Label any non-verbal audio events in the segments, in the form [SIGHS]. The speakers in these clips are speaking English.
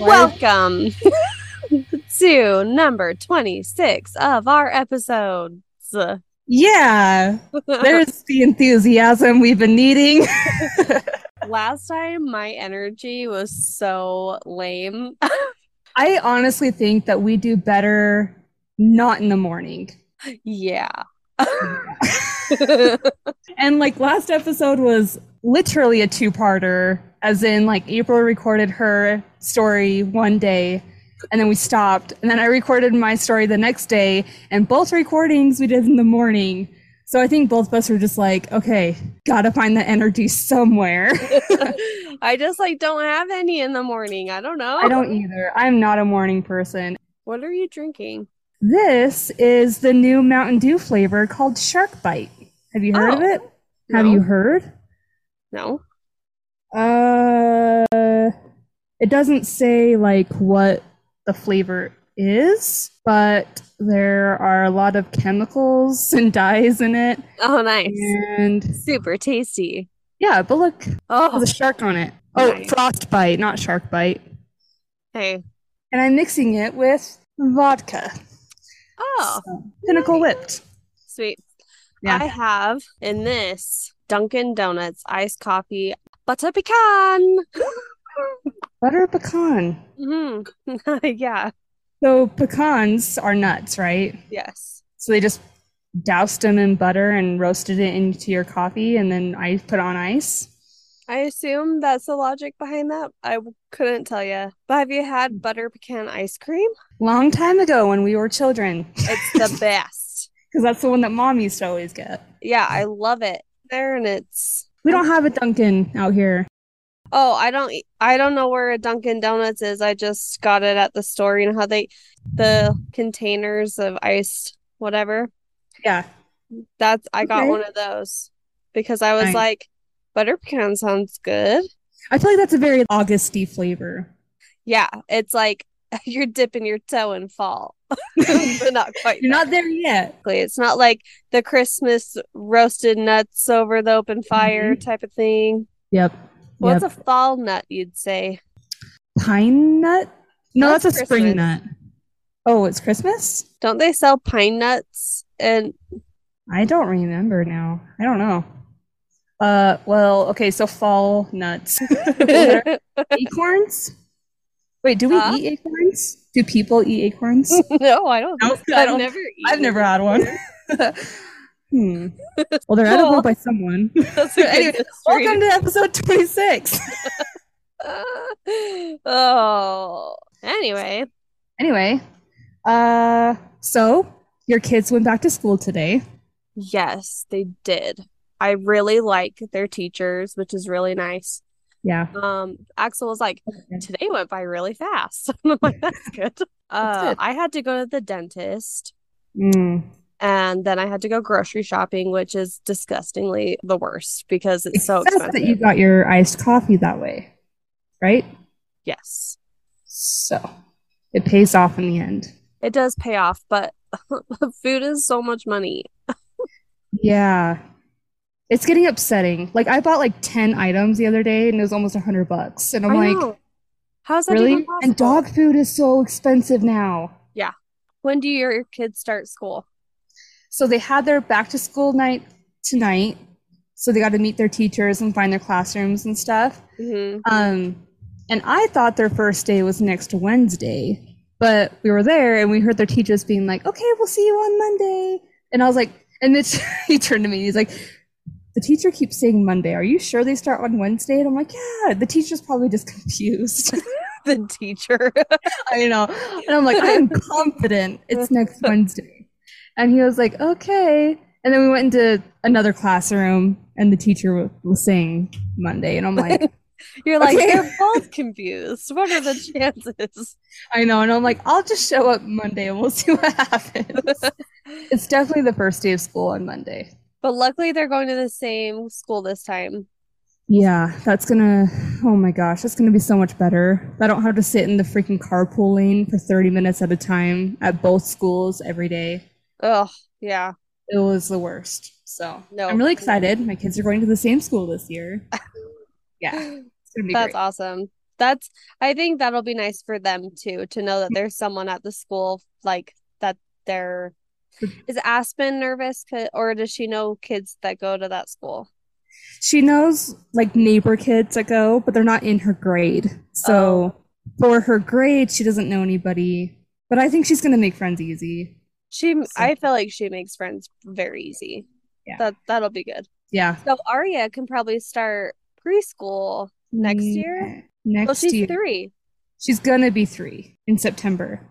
Welcome [LAUGHS] to number 26 of our episodes. Yeah, [LAUGHS] there's the enthusiasm we've been needing. [LAUGHS] Last time, my energy was so lame. I honestly think that we do better not in the morning. yeah. [LAUGHS] And like last episode was literally a two parter, as in like April recorded her story one day and then we stopped. And then I recorded my story the next day, and both recordings we did in the morning. So I think both of us were just like, okay, gotta find the energy somewhere. [LAUGHS] I just like don't have any in the morning. I don't know. I don't either. I'm not a morning person. What are you drinking? This is the new Mountain Dew flavor called Shark Bite. Have you heard of Oh, it? Have you heard? No. Uh, it doesn't say like what the flavor is, but there are a lot of chemicals [LAUGHS] and dyes in it. Oh, nice. And Super tasty. yeah, but look, Oh, a shark on it. Oh, Nice. frostbite, not shark bite. hey. And I'm mixing it with vodka. Oh, So, Pinnacle whipped. sweet. Yeah. I have in this Dunkin' Donuts iced coffee butter pecan. [LAUGHS] Butter pecan. hmm [LAUGHS] yeah. So pecans are nuts, right? Yes. So they just doused them in butter and roasted it into your coffee and then I put on ice. I assume that's the logic behind that. I couldn't tell you. But have you had butter pecan ice cream? Long time ago when we were children. It's the [LAUGHS] best. Because that's the one that mom used to always get. Yeah, I love it. There and it's We don't have a Dunkin' out here. Oh, I don't I don't know where a Dunkin' Donuts is. I just got it at the store. You know how they the containers of iced whatever? Yeah. That's I got Okay. one of those because I was Nice. like, butter pecan sounds good. I feel like that's a very Augusty flavor. Yeah, it's like [LAUGHS] you're dipping your toe in fall. [LAUGHS] [LAUGHS] But not quite. You're not there yet. It's not like the Christmas roasted nuts over the open fire type of thing. Yep. What's yep. a fall nut you'd say? pine nut? No, That's that's, a spring nut. Oh, it's Christmas? Don't they sell pine nuts and I don't remember now. I don't know. Uh, well, okay, so fall nuts. Acorns? Wait, do we Huh? eat acorns? Do people eat acorns? [LAUGHS] no, I don't. Nope, think so. I I've don't- never. I've never had one. hmm. Well, they're edible Cool. by someone. [LAUGHS] That's a good Anyway. Welcome to episode 26. [LAUGHS] oh. Anyway, anyway, uh, so your kids went back to school today. yes, they did. I really like their teachers, which is really nice. Yeah. Um, Axel was like, today went by really fast. [LAUGHS] I'm like, that's good. Uh, good. I had to go to the dentist Mm. and then I had to go grocery shopping, which is disgustingly the worst because it's so expensive. that you got your iced coffee that way, right? Yes, So it pays off in the end. it does pay off, but [LAUGHS] food is so much money. Yeah. It's getting upsetting. Like I bought like 10 items the other day and it was almost a hundred bucks. And I'm I like, know. How's that really? And dog food is so expensive now. Yeah. When do your kids start school? So they had their back to school night tonight. So they got to meet their teachers and find their classrooms and stuff. hmm Um, and I thought their first day was next Wednesday, but we were there and we heard their teachers being like, "Okay, we'll see you on Monday." And I was like, and Mitch, [LAUGHS] he turned to me, he's like, "The teacher keeps saying Monday. Are you sure they start on Wednesday?" And I'm like, "Yeah." The teacher's probably just [LAUGHS] confused. [LAUGHS] The teacher. I know. And I'm like, I am confident it's [LAUGHS] next Wednesday. And he was like, okay. And then we went into another classroom and the teacher wa- was saying Monday. And I'm like, You're like, Okay. they're both confused. What are the chances? I know. And I'm like, I'll just show up Monday and we'll see what happens. it's definitely the first day of school on Monday. But luckily, they're going to the same school this time. Yeah, that's gonna, oh my gosh, that's gonna be so much better. I don't have to sit in the freaking carpool lane for 30 minutes at a time at both schools every day. Oh, yeah. It was the worst. So No. I'm really excited. My kids are going to the same school this year. [LAUGHS] Yeah, it's gonna be That's great. awesome. That's I think that'll be nice for them too to know that there's someone at the school like that they're is Aspen nervous or does she know kids that go to that school? She knows like neighbor kids that go, but they're not in her grade. So oh. for her grade, she doesn't know anybody. But I think she's gonna make friends easy. She, so. I feel like she makes friends very easy. Yeah, that that'll be good. Yeah. So Aria can probably start preschool next year. Next well, she's year. three. She's gonna be three in September.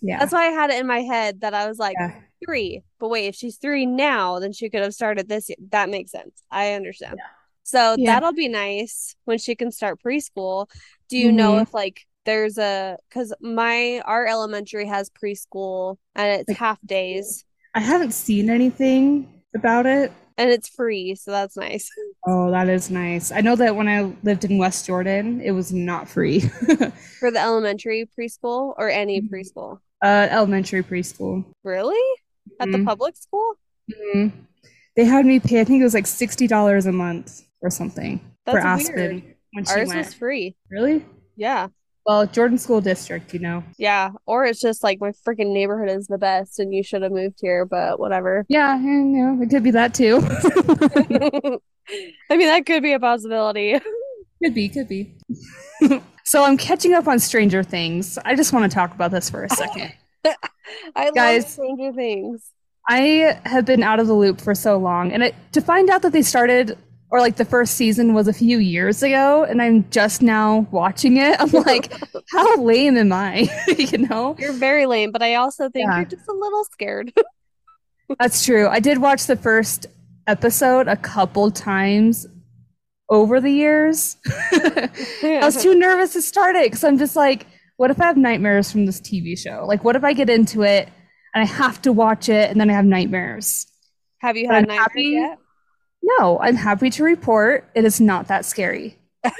Yeah. That's why I had it in my head that I was like yeah. Three. But wait, if she's three now, then she could have started this year. That makes sense. I understand. Yeah. So yeah. that'll be nice when she can start preschool. Do you mm-hmm. know if like there's a because my our elementary has preschool and it's like, half days. I haven't seen anything about it and it's free, so that's nice. [LAUGHS] Oh, that is nice. I know that when I lived in West Jordan, it was not free. [LAUGHS] For the elementary preschool or any mm-hmm. preschool? Uh, elementary preschool. Really? At mm-hmm. the public school? Mm-hmm. They had me pay. I think it was like sixty dollars a month or something that's for Aspen weird. when she Ours went. was free. Really? Yeah. Well, Jordan School District, you know. Yeah, or it's just like my freaking neighborhood is the best, and you should have moved here, but whatever. Yeah, you know, it could be that too. [LAUGHS] [LAUGHS] I mean, that could be a possibility. Could be, could be. [LAUGHS] so I'm catching up on Stranger Things. I just want to talk about this for a second. [LAUGHS] I Guys, love Stranger Things. I have been out of the loop for so long, and it, to find out that they started or like the first season was a few years ago and I'm just now watching it. I'm [LAUGHS] like, how lame am I? [LAUGHS] you know? You're very lame, but I also think yeah. you're just a little scared. That's true. I did watch the first episode a couple times over the years. I was too nervous to start it because I'm just like, what if I have nightmares from this TV show? Like, what if I get into it and I have to watch it and then I have nightmares? Have you had nightmares happy? yet? No, I'm happy to report it is not that scary. [LAUGHS]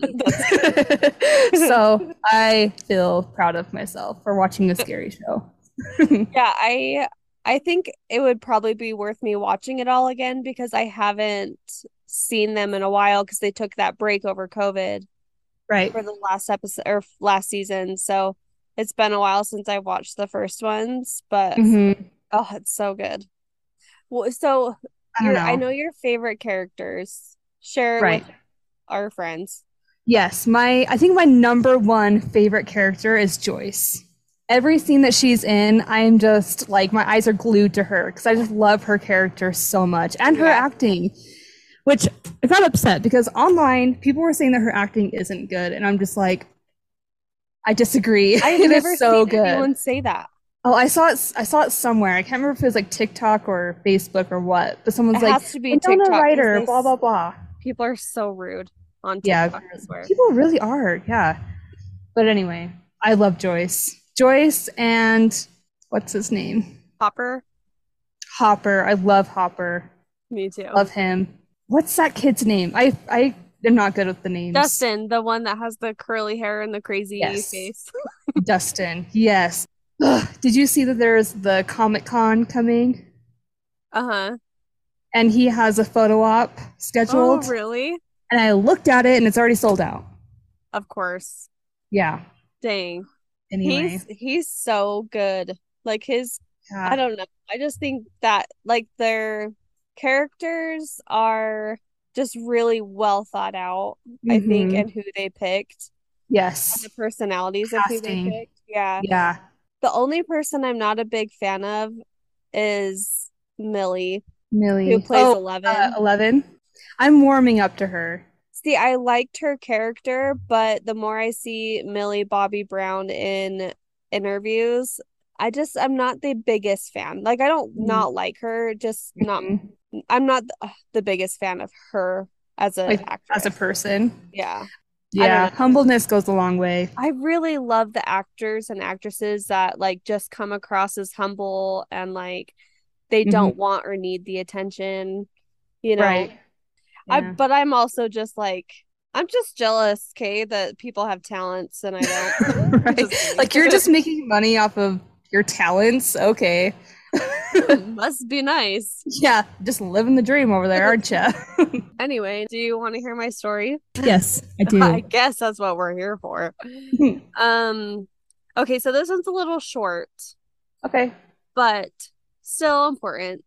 [LAUGHS] so I feel proud of myself for watching a scary show. [LAUGHS] yeah, I I think it would probably be worth me watching it all again because I haven't seen them in a while because they took that break over COVID. Right. For the last episode or last season. So it's been a while since I watched the first ones, but mm-hmm. oh, it's so good. Well, so I, know. I know your favorite characters. Share right. with our friends. Yes, my I think my number one favorite character is Joyce. Every scene that she's in, I'm just like my eyes are glued to her because I just love her character so much and her yeah. acting. Which I got upset because online people were saying that her acting isn't good, and I'm just like, I disagree. I've [LAUGHS] never so seen good. anyone say that. Oh, I saw it. I saw it somewhere. I can't remember if it was like TikTok or Facebook or what. But someone's it like, has to be TikTok, writer." Blah blah blah. People are so rude on TikTok. Yeah, people really are. Yeah. But anyway, I love Joyce. Joyce and what's his name? Hopper. Hopper. I love Hopper. Me too. Love him. What's that kid's name? I I am not good with the names. Dustin, the one that has the curly hair and the crazy yes. face. [LAUGHS] [LAUGHS] Dustin. Yes. Did you see that there's the Comic Con coming? Uh huh. And he has a photo op scheduled. Oh, really? And I looked at it and it's already sold out. Of course. Yeah. Dang. Anyway. He's he's so good. Like his yeah. I don't know. I just think that like their characters are just really well thought out, mm-hmm. I think, mm-hmm. and who they picked. Yes. The personalities Casting. of who they picked. Yeah. Yeah. The only person I'm not a big fan of is Millie. Millie. Who plays oh, 11. Uh, 11. I'm warming up to her. See, I liked her character, but the more I see Millie Bobby Brown in interviews, I just I'm not the biggest fan. Like I don't mm. not like her, just not mm-hmm. I'm not the, the, biggest fan of her as a like, as a person. Yeah. Yeah, humbleness goes a long way. I really love the actors and actresses that like just come across as humble and like they mm-hmm. don't want or need the attention, you know. Right. Yeah. I but I'm also just like I'm just jealous, Kay, that people have talents and I don't. [LAUGHS] right. like you're [LAUGHS] just making money off of your talents. Okay. [LAUGHS] [LAUGHS] Must be nice. Yeah, just living the dream over there, aren't you? [LAUGHS] Anyway, do you want to hear my story? Yes, I do. I guess that's what we're here for. um okay, so this one's a little short. Okay. But still important.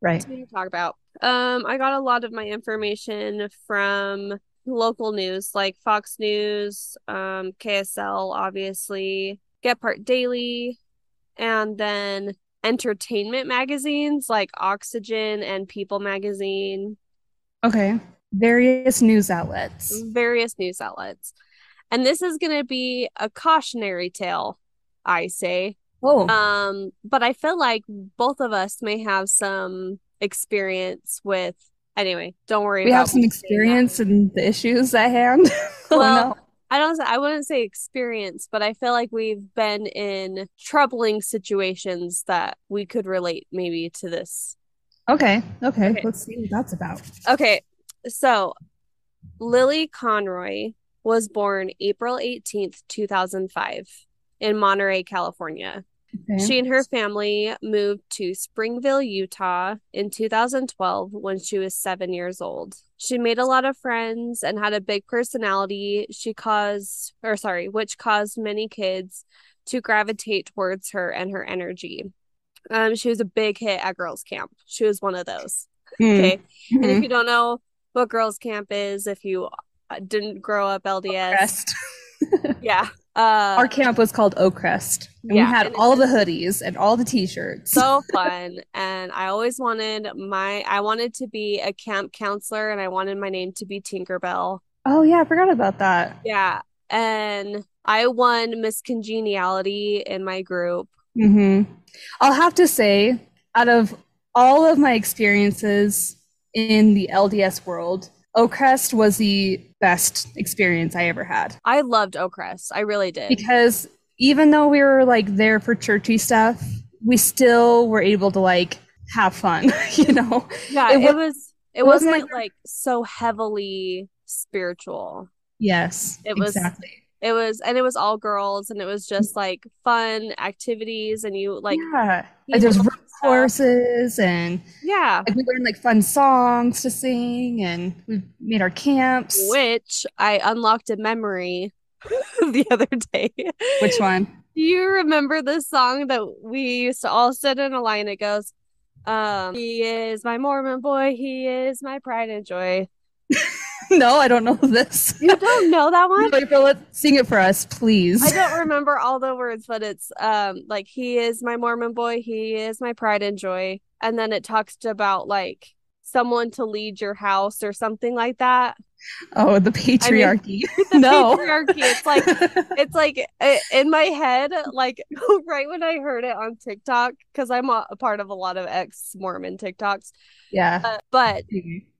Right. To talk about. Um I got a lot of my information from local news like Fox News, um KSL obviously, Gephardt Daily, and then entertainment magazines like Oxygen and People magazine. Okay. Various news outlets. Various news outlets. And this is going to be a cautionary tale, I say. Oh. Um, but I feel like both of us may have some experience with anyway, don't worry we have some experience in the issues at hand. [LAUGHS] Well. I don't I wouldn't say experience, but I feel like we've been in troubling situations that we could relate maybe to this. Okay. Okay. okay. Let's see what that's about. Okay. So Lily Conroy was born April 18th, 2005 in Monterey, California. Okay. She and her family moved to Springville, Utah in 2012 when she was seven years old. She made a lot of friends and had a big personality. She caused, or sorry, which caused many kids to gravitate towards her and her energy. Um, she was a big hit at girls' camp. She was one of those. Mm. Okay. Mm-hmm. And if hmm. you don't know what girls' camp is, if you uh, didn't grow up LDS, [LAUGHS] yeah, uh, Our camp was called Oakcrest. And yeah, we had all the hoodies and all the t-shirts. So [LAUGHS] fun. and I always wanted my I wanted to be a camp counselor and I wanted my name to be Tinkerbell. Oh yeah, I forgot about that. Yeah. And I won Miss Congeniality in my group. Mm-hmm. I'll have to say, out of all of my experiences in the LDS world, Oakcrest was the best experience I ever had. I loved Oakcrest. I really did. Because even though we were like there for churchy stuff, we still were able to like have fun, [LAUGHS] you know? Yeah, it, was, it was it wasn't, wasn't like, like so heavily spiritual. Yes. It was exactly it was and it was all girls and it was just like fun activities and you like yeah like there's courses and yeah. like we learned like fun songs to sing and we made our camps. Which i unlocked a memory [LAUGHS] the other day. Which one? Do you remember the song that we used to all sit in a line? It goes um he is my mormon boy he is my pride and joy [LAUGHS] [LAUGHS] no, I don't know [LAUGHS] this. You don't know that one? [LAUGHS] April, let's sing it for us, please. I don't remember all the words, but it's um like he is my Mormon boy, he is my pride and joy. And then it talks about like someone to lead your house or something like that. Oh, the patriarchy. I mean, the no. patriarchy. It's like it's like in my head, like right when I heard it on TikTok, because I'm a, part of a lot of ex Mormon TikToks. Yeah. Uh, but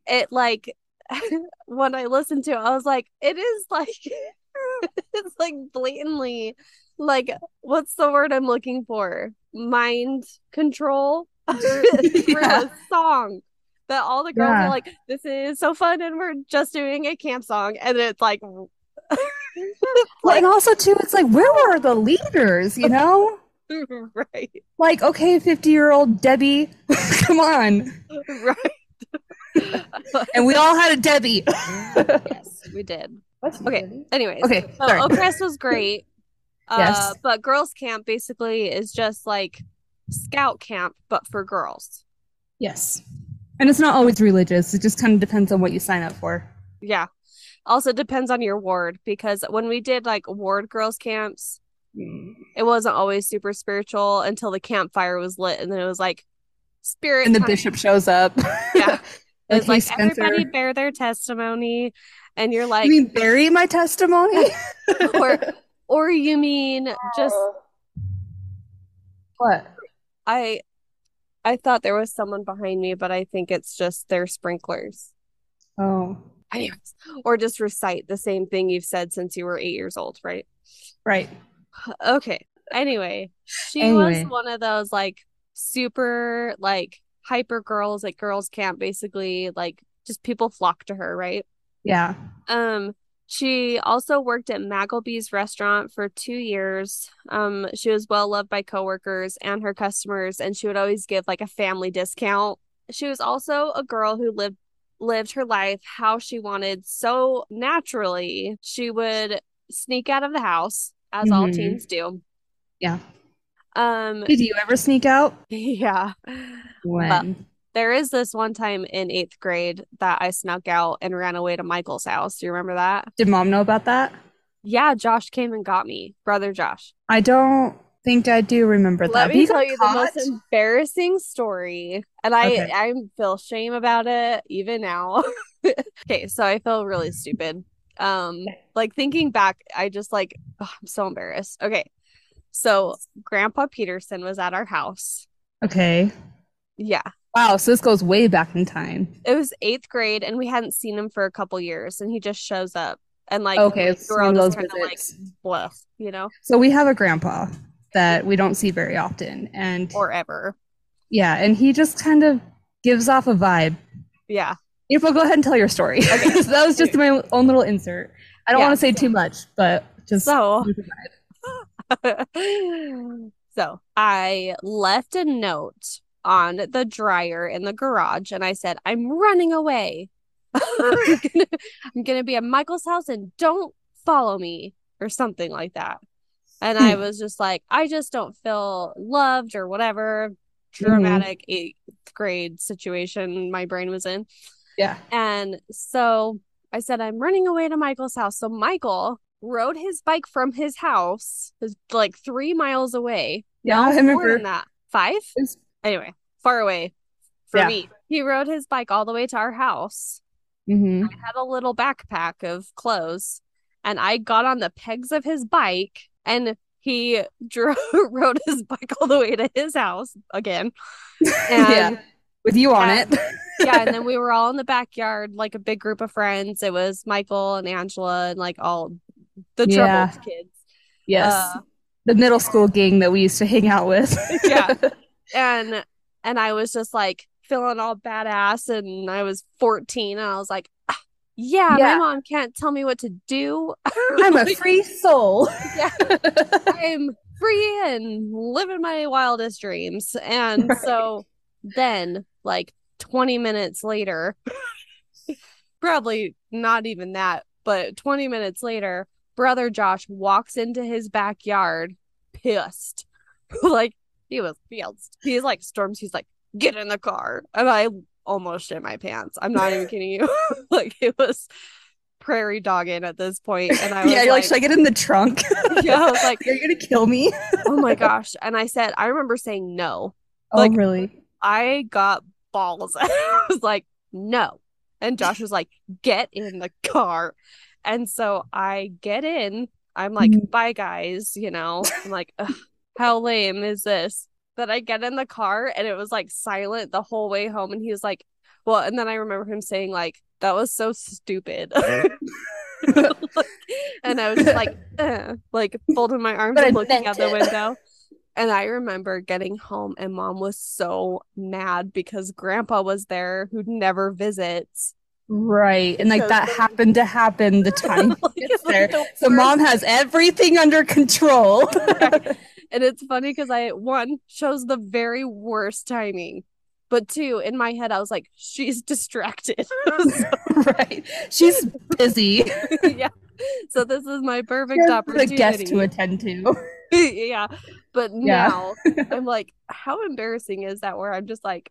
it like [LAUGHS] when I listened to it, I was like, it is like [LAUGHS] it's like blatantly like what's the word I'm looking for? Mind control [LAUGHS] through a song. That all the girls yeah. are like, this is so fun, and we're just doing a camp song, and it's like like, and also too, it's like where were the leaders, you know? right. Like, okay, 50 year old Debbie, come on. Right. [LAUGHS] and we all had a Debbie. [LAUGHS] yes, we did. okay. Anyways, okay. So sorry. Oakcrest was great. [LAUGHS] Uh, yes. But girls' camp basically is just like scout camp, but for girls. Yes. And it's not always religious. It just kind of depends on what you sign up for. Yeah. Also depends on your ward because when we did like ward girls camps, mm. it wasn't always super spiritual until the campfire was lit and then it was like spirit. And the time. bishop shows up. Yeah. It's like, like everybody bear their testimony, and you're like, you mean bury my testimony, [LAUGHS] or [LAUGHS] or you mean just what? I I thought there was someone behind me, but I think it's just their sprinklers. Oh. Anyways, or just recite the same thing you've said since you were eight years old, right? Right. [SIGHS] Okay. Anyway, she anyway. was one of those like super like hyper girls like girls camp basically like just people flock to her right yeah um she also worked at Magleby's restaurant for two years. Um, she was well loved by coworkers and her customers, and she would always give like a family discount. She was also a girl who lived lived her life how she wanted so naturally. She would sneak out of the house as mm-hmm. all teens do. Yeah. Um Did you ever sneak out? [LAUGHS] Yeah. When? Well, there is this one time in eighth grade that I snuck out and ran away to Michael's house. Do you remember that? Did mom know about that? Yeah, Josh came and got me, brother Josh. I don't think I do remember Let that. Let me tell you caught? the most embarrassing story, and I okay. I feel shame about it even now. [LAUGHS] okay, so I feel really stupid. Um, like thinking back, I just like oh, I'm so embarrassed. Okay, so Grandpa Peterson was at our house. Okay. Yeah. Wow, so this goes way back in time. It was eighth grade, and we hadn't seen him for a couple years, and he just shows up and like okay, it's one of those visits. like bluff, you know. So we have a grandpa that we don't see very often, and or ever. Yeah, and he just kind of gives off a vibe. Yeah. April, go ahead and tell your story. Okay. so [LAUGHS] that was just my own little insert. I don't yeah, want to say so, too much, but just so. [LAUGHS] so I left a note on the dryer in the garage and I said, I'm running away. [LAUGHS] I'm, [LAUGHS] gonna, I'm gonna be at Michael's house and don't follow me or something like that. And I hmm. was just like, I just don't feel loved or whatever dramatic mm-hmm. eighth grade situation my brain was in. Yeah. And so I said, I'm running away to Michael's house. So Michael rode his bike from his house, was like three miles away. Yeah, I remember that. Five? Anyway, far away for yeah. me. He rode his bike all the way to our house. Mm-hmm. I had a little backpack of clothes, and I got on the pegs of his bike, and he [LAUGHS] drove, rode his bike all the way to his house again. [LAUGHS] And, yeah, with you on and, it. [LAUGHS] yeah, and then we were all in the backyard, like a big group of friends. It was Michael and Angela, and like all the troubled yeah. kids. Yes, uh, the middle school gang that we used to hang out with. [LAUGHS] yeah, [LAUGHS] and and I was just like feeling all badass and I was 14 and I was like ah, yeah, yeah, my mom can't tell me what to do. [LAUGHS] I'm a free soul. yeah. I'm free and living my wildest dreams. And right. so then like 20 minutes later, probably not even that, but 20 minutes later, brother Josh walks into his backyard pissed. [LAUGHS] like he was pissed. He's like storms. He's like, get in the car. And I almost shit my pants. I'm not even [LAUGHS] kidding you. [LAUGHS] like it was prairie dogging at this point. And I was Yeah, you're like, like, should I get in the trunk? yeah, I was like, Are you gonna kill me? oh my gosh. And I said, I remember saying no. Oh, like, really? I got balls. I was like, no. And Josh was like, get in the car. And so I get in. I'm like, mm-hmm. bye guys, you know. I'm like, how lame is this? that I get in the car and it was like silent the whole way home. And he was like, well, and then I remember him saying, like, that was so stupid. [LAUGHS] and I was like, [LAUGHS] eh, like folding my arms and looking out the window. And I remember getting home and mom was so mad because grandpa was there who never visits. Right. And like that happened to happen the time [LAUGHS] like, there. So mom has everything under control. [LAUGHS] And it's funny because I one chose the very worst timing. But two, in my head, I was like, she's distracted. [LAUGHS] so, right. She's busy. yeah. So this is my perfect opportunity. A guest to attend to. yeah. But now I'm like, how embarrassing is that where I'm just like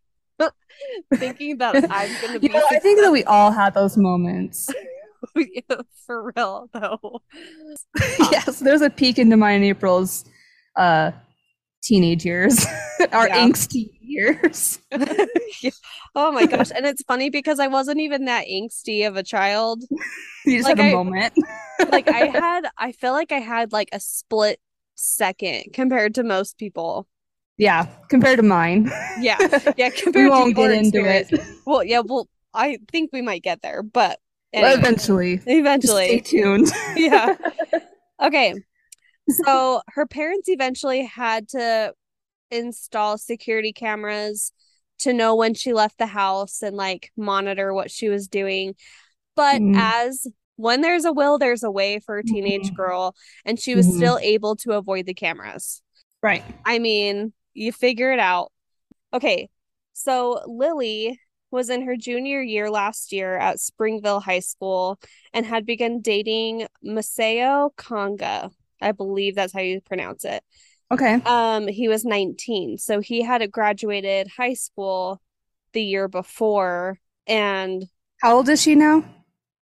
[LAUGHS] thinking that [LAUGHS] I'm gonna be you know, I think that we all had those moments. [LAUGHS] For real though. yes, there's a peek into mine April's uh teenage years our yeah. angsty years yeah. oh my gosh and it's funny because i wasn't even that angsty of a child you just like had a I, moment like i had i feel like i had like a split second compared to most people yeah compared to mine yeah [LAUGHS] yeah compared we won't to get into experience. it well yeah well i think we might get there but anyway. eventually eventually just stay tuned [LAUGHS] yeah [LAUGHS] okay so her parents eventually had to install security cameras to know when she left the house and like monitor what she was doing. But mm-hmm. as when there's a will, there's a way for a teenage mm-hmm. girl, and she was mm-hmm. still able to avoid the cameras. Right. I mean, you figure it out. Okay. So Lily was in her junior year last year at Springville High School and had begun dating Maseo Conga. I believe that's how you pronounce it. Okay. Um, he was 19. So he had graduated high school the year before and how old is she now?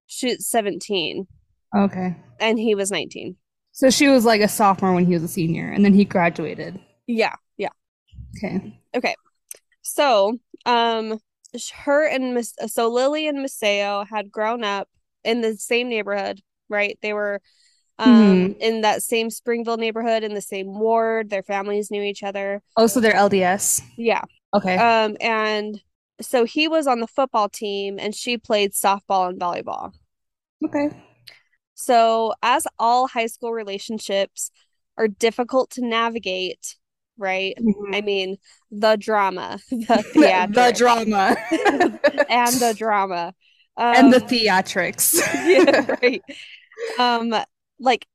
She's 17. Okay. And he was 19. So she was like a sophomore when he was a senior and then he graduated. Yeah, yeah. Okay. Okay. So, um her and Miss so Lily and Maseo had grown up in the same neighborhood, right? They were um mm-hmm. in that same Springville neighborhood in the same ward. Their families knew each other. Oh, so they're LDS. Yeah. Okay. Um and so he was on the football team and she played softball and volleyball. Okay. So, as all high school relationships are difficult to navigate, right? Mm-hmm. I mean, the drama, [LAUGHS] the [LAUGHS] theatrics, [LAUGHS] the drama, and the drama, um, and the theatrics. yeah, right. Um, like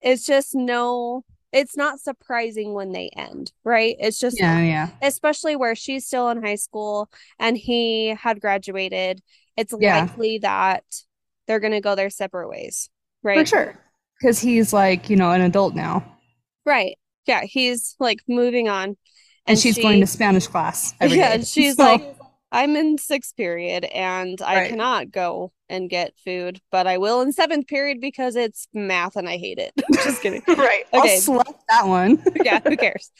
it's just no it's not surprising when they end, right? It's just yeah, yeah. Especially where she's still in high school and he had graduated. It's yeah. likely that they're gonna go their separate ways, right? For sure, because he's like you know an adult now, right? Yeah, he's like moving on, and, and she's she, going to Spanish class. yeah, day. and she's so. like, I'm in sixth period and I right. cannot go and get food, but I will in seventh period because it's math and I hate it. [LAUGHS] Just kidding. [LAUGHS] right. Okay. I'll select that one. [LAUGHS] yeah, who cares?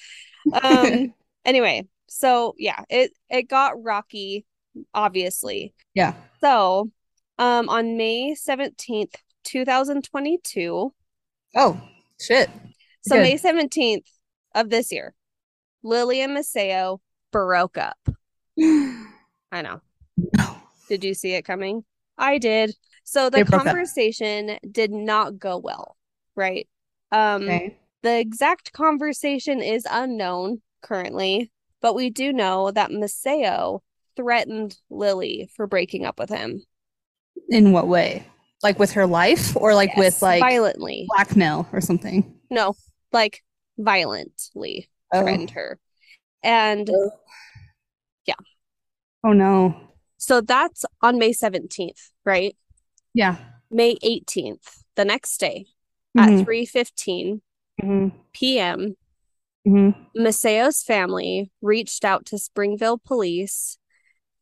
Um anyway, so yeah, it it got rocky, obviously. Yeah. So um on May 17th, 2022. Oh, shit. So Good. May 17th of this year, Lily and Maseo broke up. [GASPS] I know. No. Did you see it coming? I did. So the conversation did not go well, right? Um okay. the exact conversation is unknown currently, but we do know that Maseo threatened Lily for breaking up with him. In what way? Like with her life or like yes, with like violently blackmail or something? No, like violently oh. threatened her. And oh. yeah. Oh no. So that's on May 17th, right? Yeah. May 18th, the next day mm-hmm. at 3:15 mm-hmm. p.m. Mm-hmm. Maseo's family reached out to Springville police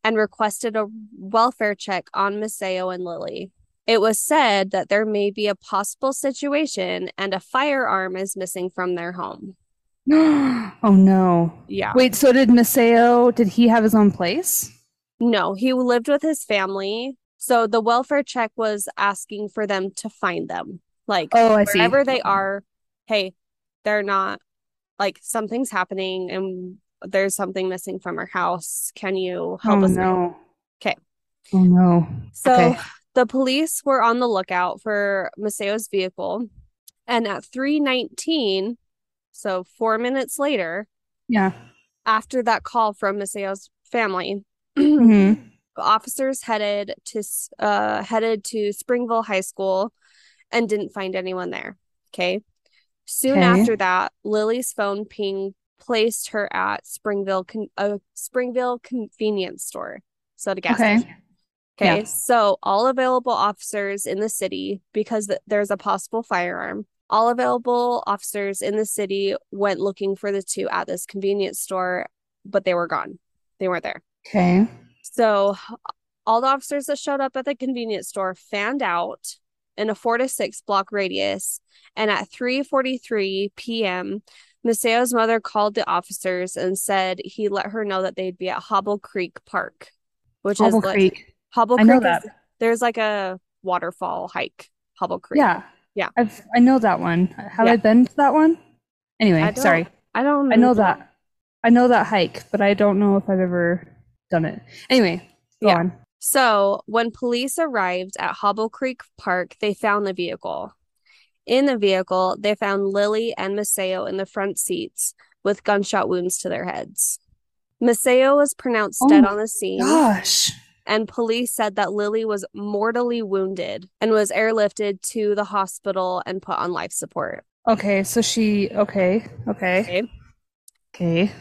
and requested a welfare check on Maseo and Lily. It was said that there may be a possible situation and a firearm is missing from their home. [GASPS] oh no. Yeah. Wait, so did Maseo, did he have his own place? No, he lived with his family. So the welfare check was asking for them to find them. Like oh, I wherever see. they are, hey, they're not like something's happening and there's something missing from our house. Can you help oh, us? No. Okay. Oh no. So okay. The police were on the lookout for Maseo's vehicle. And at 319, so four minutes later, yeah, after that call from Maseo's family, [CLEARS THROAT] mm-hmm. officers headed to uh headed to Springville High School and didn't find anyone there. Okay. Soon okay. after that, Lily's phone ping placed her at Springville con- a Springville convenience store. So to gas okay. Station. Okay. Yeah. So all available officers in the city, because th- there's a possible firearm, all available officers in the city went looking for the two at this convenience store, but they were gone. They weren't there. Okay. So all the officers that showed up at the convenience store fanned out in a four to six block radius. And at 3:43 p.m., Maseo's mother called the officers and said he let her know that they'd be at Hobble Creek Park, which Hobble is Creek. Hobble I Creek. Know that. Is, there's like a waterfall hike, Hobble Creek. Yeah, yeah. I've I know that one. Have yeah. I been to that one? Anyway, I sorry. I don't. Know I know that. that. I know that hike, but I don't know if I've ever done it. Anyway, go yeah. on. So, when police arrived at Hobble Creek Park, they found the vehicle. In the vehicle, they found Lily and Maseo in the front seats with gunshot wounds to their heads. Maseo was pronounced oh dead on the scene. Gosh. And police said that Lily was mortally wounded and was airlifted to the hospital and put on life support. Okay, so she okay, okay. Okay. Okay.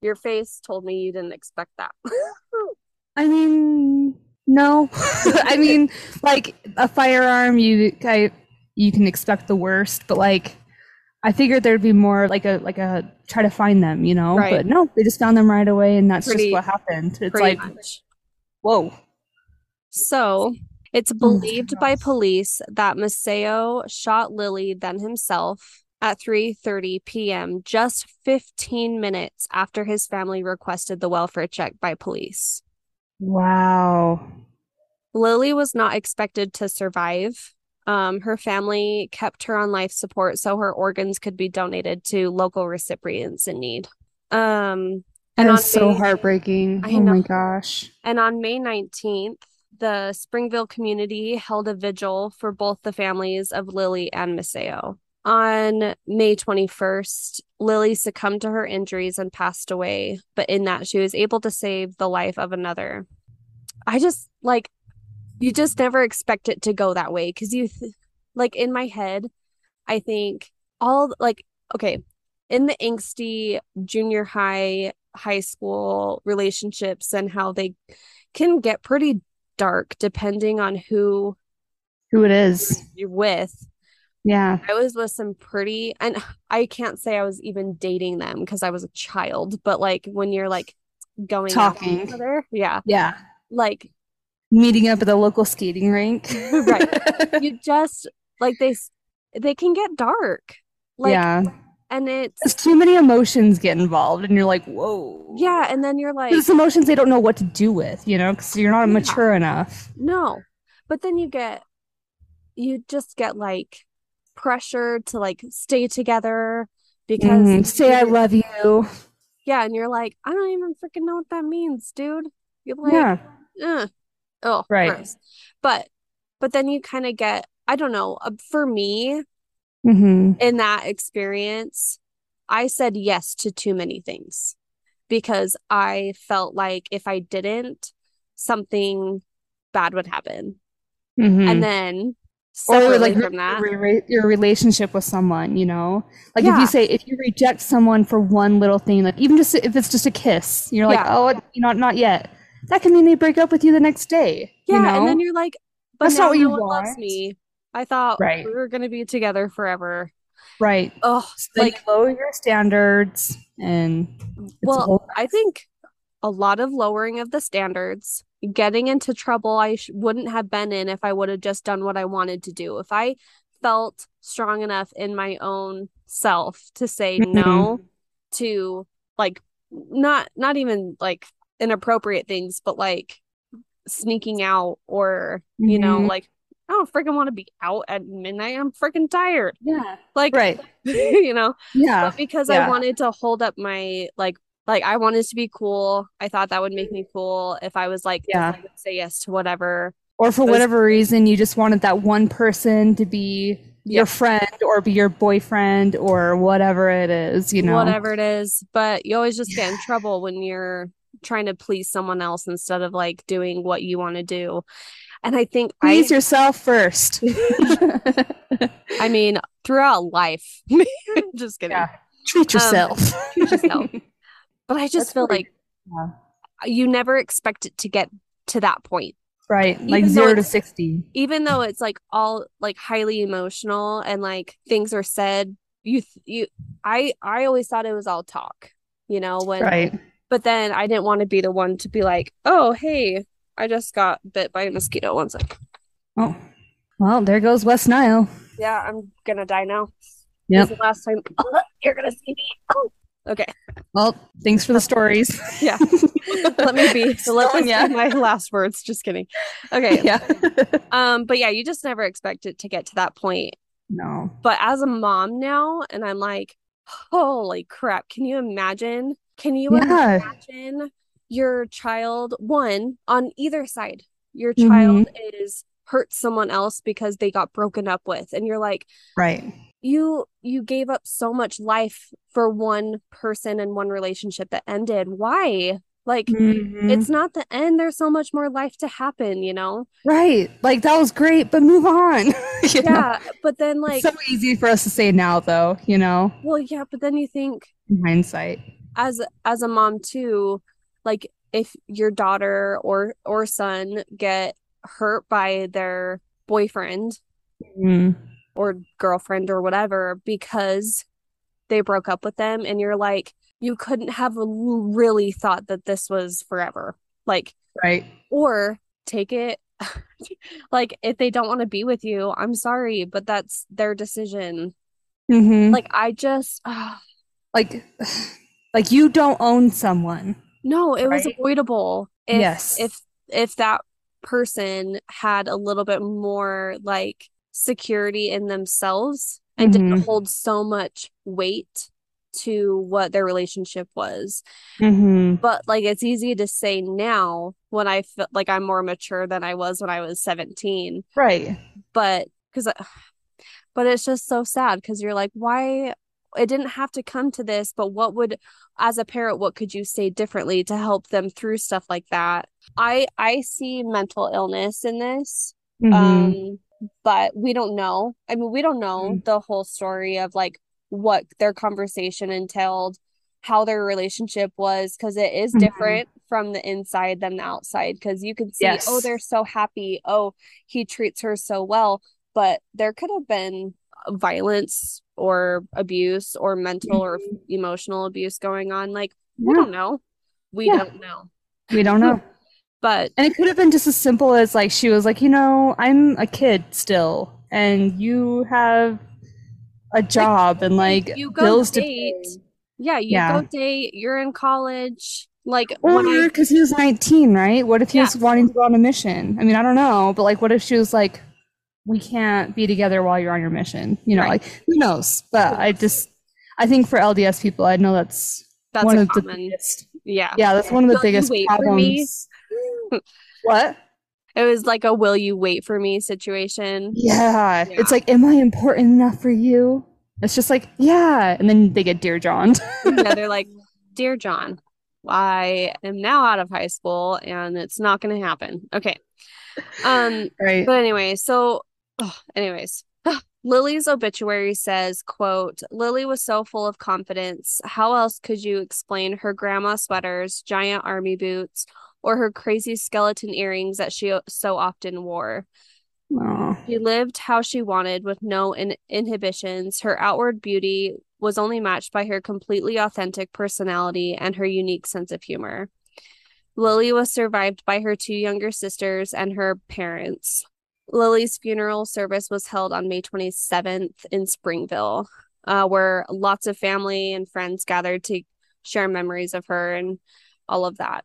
Your face told me you didn't expect that. [LAUGHS] I mean, no. [LAUGHS] I mean, like a firearm, you I, you can expect the worst, but like I figured there'd be more like a like a try to find them, you know. Right. But no, they just found them right away, and that's pretty, just what happened. It's like, much. Whoa. So it's oh believed oh by police that Maceo shot Lily then himself at 3:30 p.m. just 15 minutes after his family requested the welfare check by police. Wow. Lily was not expected to survive. Um, her family kept her on life support so her organs could be donated to local recipients in need. Um, and is so May, heartbreaking. I oh know. my gosh. And on May 19th, the Springville community held a vigil for both the families of Lily and Maceo. On May 21st, Lily succumbed to her injuries and passed away, but in that she was able to save the life of another. I just like you just never expect it to go that way because you th- like in my head i think all like okay in the angsty junior high high school relationships and how they can get pretty dark depending on who who it is you're with yeah i was with some pretty and i can't say i was even dating them because i was a child but like when you're like going talking other, yeah yeah like meeting up at the local skating rink. right. [LAUGHS] You just like they they can get dark. Like, yeah. And it's too many emotions get involved, and you're like, whoa. Yeah, and then you're like, these emotions they don't know what to do with, you know, because you're not yeah. mature enough. No, but then you get, you just get like pressure to like stay together because mm, say I love you. Yeah, and you're like, I don't even freaking know what that means, dude. You're like, yeah. Oh right gross. but but then you kind of get i don't know uh, for me mm-hmm. in that experience i said yes to too many things because i felt like if i didn't something bad would happen mm-hmm. and then or like from that. your relationship with someone you know like yeah. if you say if you reject someone for one little thing like even just if it's just a kiss you're like yeah. oh you know not yet that can mean they break up with you the next day. Yeah, you know? and then you're like, but That's now not what no you one want. loves me. I thought right. we were gonna be together forever. Right. Oh, so like lower your standards and well, I think a lot of lowering of the standards, getting into trouble I sh- wouldn't have been in if I would have just done what I wanted to do. If I felt strong enough in my own self to say mm-hmm. no to like not not even like inappropriate things, but like sneaking out or, you mm-hmm. know, like, I don't freaking want to be out at midnight. I'm freaking tired. Yeah. Like, right. [LAUGHS] you know? Yeah. But because yeah. I wanted to hold up my, like, like I wanted to be cool. I thought that would make me cool if I was like, yeah, say yes to whatever. Or for was, whatever reason, you just wanted that one person to be yeah. your friend or be your boyfriend or whatever it is, you know, whatever it is. But you always just get in trouble when you're trying to please someone else instead of like doing what you want to do. And I think please I, yourself first. [LAUGHS] I mean, throughout life. [LAUGHS] just kidding. Yeah. Treat um, yourself. Um, [LAUGHS] treat yourself. But I just That's feel pretty, like yeah. you never expect it to get to that point. Right. Even like zero to 60. Even though it's like all like highly emotional and like things are said, you, you, I, I always thought it was all talk, you know, when, right but then I didn't want to be the one to be like, oh, hey, I just got bit by a mosquito. One sec. Oh, well, there goes West Nile. Yeah, I'm gonna die now. Yeah. the last time [LAUGHS] you're gonna see me. Oh. Okay. Well, thanks for the stories. [LAUGHS] yeah. [LAUGHS] let me be. So let me yeah. my last words. Just kidding. Okay. Yeah. um, but yeah, you just never expect it to get to that point. No. But as a mom now, and I'm like, holy crap, can you imagine can you yeah. imagine your child, one, on either side, your mm-hmm. child mm-hmm. is hurt someone else because they got broken up with, and you're like, right. You you gave up so much life for one person and one relationship that ended. Why? Like mm-hmm. it's not the end. There's so much more life to happen, you know? Right. Like that was great, but move on. [LAUGHS] yeah. Know? But then like it's so easy for us to say now though, you know? Well, yeah, but then you think in hindsight as as a mom too like if your daughter or or son get hurt by their boyfriend mm. or girlfriend or whatever because they broke up with them and you're like you couldn't have really thought that this was forever like right or take it [LAUGHS] like if they don't want to be with you i'm sorry but that's their decision mm-hmm. like i just uh, [SIGHS] like [SIGHS] like you don't own someone no it right? was avoidable if, yes if if that person had a little bit more like security in themselves and mm-hmm. didn't hold so much weight to what their relationship was. Mm-hmm. But like it's easy to say now when I feel like I'm more mature than I was when I was 17. Right. But because, [SIGHS] but it's just so sad because you're like, why? It didn't have to come to this, but what would, as a parent, what could you say differently to help them through stuff like that? I I see mental illness in this. Mm-hmm. Um, but we don't know. I mean, we don't know mm-hmm. the whole story of like what their conversation entailed, how their relationship was, because it is mm-hmm. different mm-hmm. from the inside than the outside. Because you can see, oh, yes. oh, they're so happy. Oh, he treats her so well. But there could have been violence or abuse or mental mm-hmm. or emotional abuse going on. Like, yeah. we don't know. We yeah. don't know. We don't know. [LAUGHS] but and it could have been just as simple as like she was like, you know, I'm a kid still, and you have a job and like you go bills date. to pay. Yeah, you yeah. go date. You're in college. Like, or because he was 19, right? What if he yeah. was wanting to go on a mission? I mean, I don't know, but like, what if she was like, "We can't be together while you're on your mission"? You know, right. like who knows? But I just, I think for LDS people, I know that's that's one of common, the biggest. Yeah, yeah, that's one of the Will biggest problems. [LAUGHS] what? It was like a will you wait for me situation. Yeah. yeah. It's like, am I important enough for you? It's just like, yeah. And then they get Dear John. yeah, they're [LAUGHS] like, Dear John, I am now out of high school and it's not going to happen. Okay. Um, right. But anyway, so, oh, anyways, [SIGHS] Lily's obituary says, quote, Lily was so full of confidence. How else could you explain her grandma sweaters, giant army boots, or her crazy skeleton earrings that she so often wore. Aww. She lived how she wanted with no in- inhibitions. Her outward beauty was only matched by her completely authentic personality and her unique sense of humor. Lily was survived by her two younger sisters and her parents. Lily's funeral service was held on May 27th in Springville, uh, where lots of family and friends gathered to share memories of her and all of that.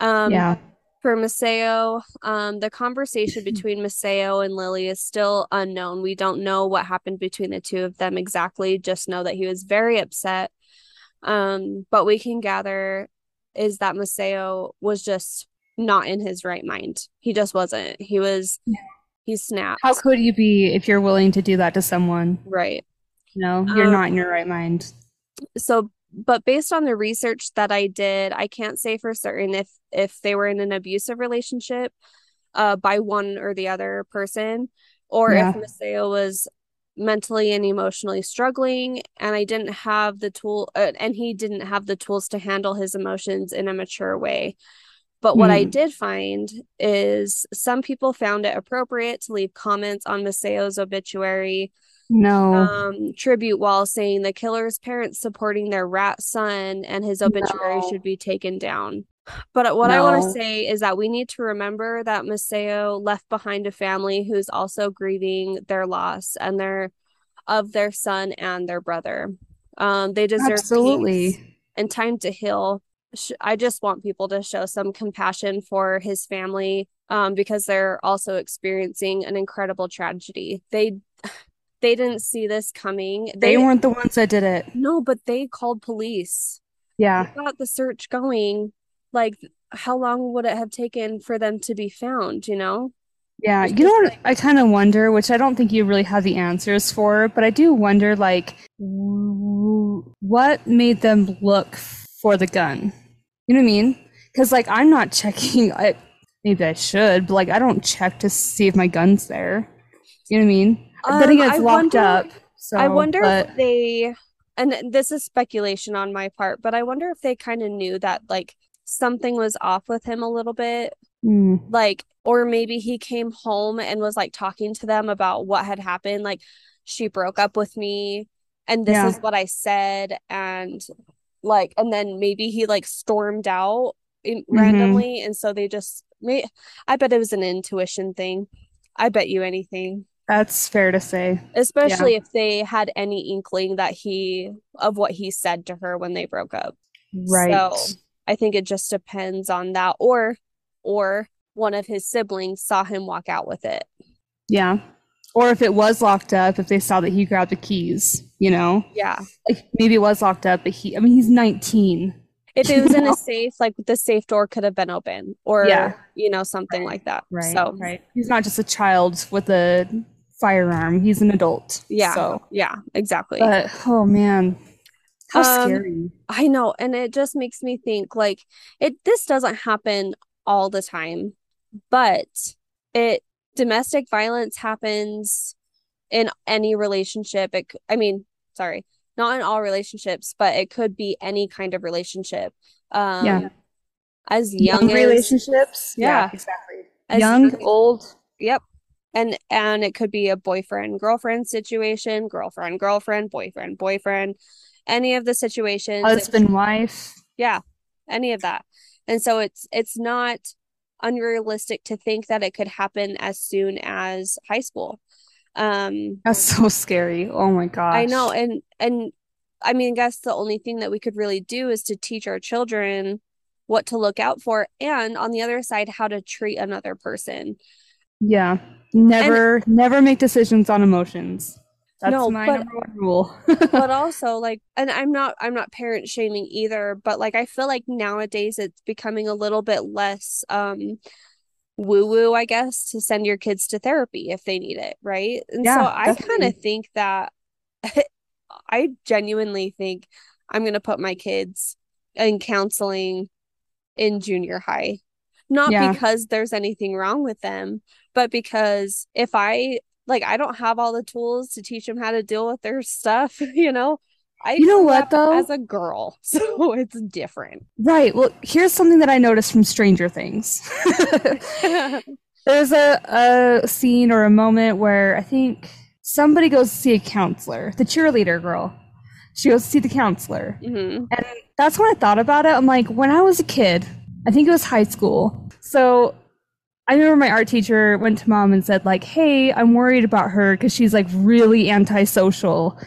Um, yeah. For Maceo, um, the conversation [LAUGHS] between Maceo and Lily is still unknown. We don't know what happened between the two of them exactly. Just know that he was very upset. Um, but we can gather is that Maceo was just not in his right mind. He just wasn't. He was. Yeah. He snapped. How could you be if you're willing to do that to someone? Right. You know, you're um, not in your right mind. So but based on the research that I did, I can't say for certain if if they were in an abusive relationship uh by one or the other person or yeah. if Maceo was mentally and emotionally struggling and I didn't have the tool uh, and he didn't have the tools to handle his emotions in a mature way. But what I hmm. did find is some people found it appropriate to leave comments on Maceo's obituary no um, tribute wall saying the killer's parents supporting their rat son and his obituary no. should be taken down. But what no. I want to say is that we need to remember that Maceo left behind a family who's also grieving their loss and their of their son and their brother. Um, they deserve absolutely and time to heal. I just want people to show some compassion for his family um, because they're also experiencing an incredible tragedy. They [SIGHS] they didn't see this coming. They, they weren't the ones that did it. No, but they called police. Yeah. They got the search going. Like, how long would it have taken for them to be found, you know? Yeah, you know what I kind of wonder, which I don't think you really have the answers for, but I do wonder like what made them look for the gun. You know what I mean? Cuz like I'm not [LAUGHS] checking I maybe I should, but like I don't check to see if my gun's there. You know what I mean? Um, then it gets locked wonder, up. So, I wonder but... if they, and this is speculation on my part, but I wonder if they kind of knew that like something was off with him a little bit. Mm. Like, or maybe he came home and was like talking to them about what had happened. Like, she broke up with me and this Yeah. is what I said. And like, and then maybe he like stormed out in, Mhm. randomly. And so they just, may, I bet it was an intuition thing. I bet you anything That's fair to say. especially if they had any inkling that he of what he said to her when they broke up Right. So- i think it just depends on that or or one of his siblings saw him walk out with it yeah. Or if it was locked up, if they saw that he grabbed the keys, you know, yeah like maybe it was locked up, but he, I mean, he's 19. if it was [LAUGHS] in a safe like the safe door could have been open or Yeah. you know something like that Right. so right. He's not just a child with a firearm. He's an adult. Yeah. So, yeah exactly but oh man, how Um, scary. I know, and it just makes me think like it this doesn't happen all the time, but it domestic violence happens in any relationship. It I mean, sorry, not in all relationships, but it could be any kind of relationship. Um Yeah. as young, Young as relationships. Yeah. exactly. as Young, young- old. Yep. And and it could be a boyfriend girlfriend situation, girlfriend girlfriend, boyfriend boyfriend, any of the situations. it husband, wife. Yeah, any of that. And so it's it's not unrealistic to think that it could happen as soon as high school. Um That's so scary. Oh my gosh. I know and and I mean I guess the only thing that we could really do is to teach our children what to look out for and on the other side how to treat another person. Yeah. Never, never make decisions on emotions. That's No, my but- number one rule. but [LAUGHS] also like and i'm not i'm not parent shaming either but like i feel like nowadays it's becoming a little bit less um woo woo i guess to send your kids to therapy if they need it right and so i kind of think that [LAUGHS] i genuinely think i'm going to put my kids in counseling in junior high not Yeah. because there's anything wrong with them but because if i like I don't have all the tools to teach them how to deal with their stuff, [LAUGHS] you know. I You know what, though? As a girl, [LAUGHS] so it's different. right. Well, here's something that I noticed from Stranger Things. [LAUGHS] [LAUGHS] There's a, a scene or a moment where I think somebody goes to see a counselor, the cheerleader girl. She goes to see the counselor. hmm And that's when I thought about it. I'm like, when I was a kid, I think it was high school. So I remember my art teacher went to mom and said, like, hey, I'm worried about her because she's like really antisocial.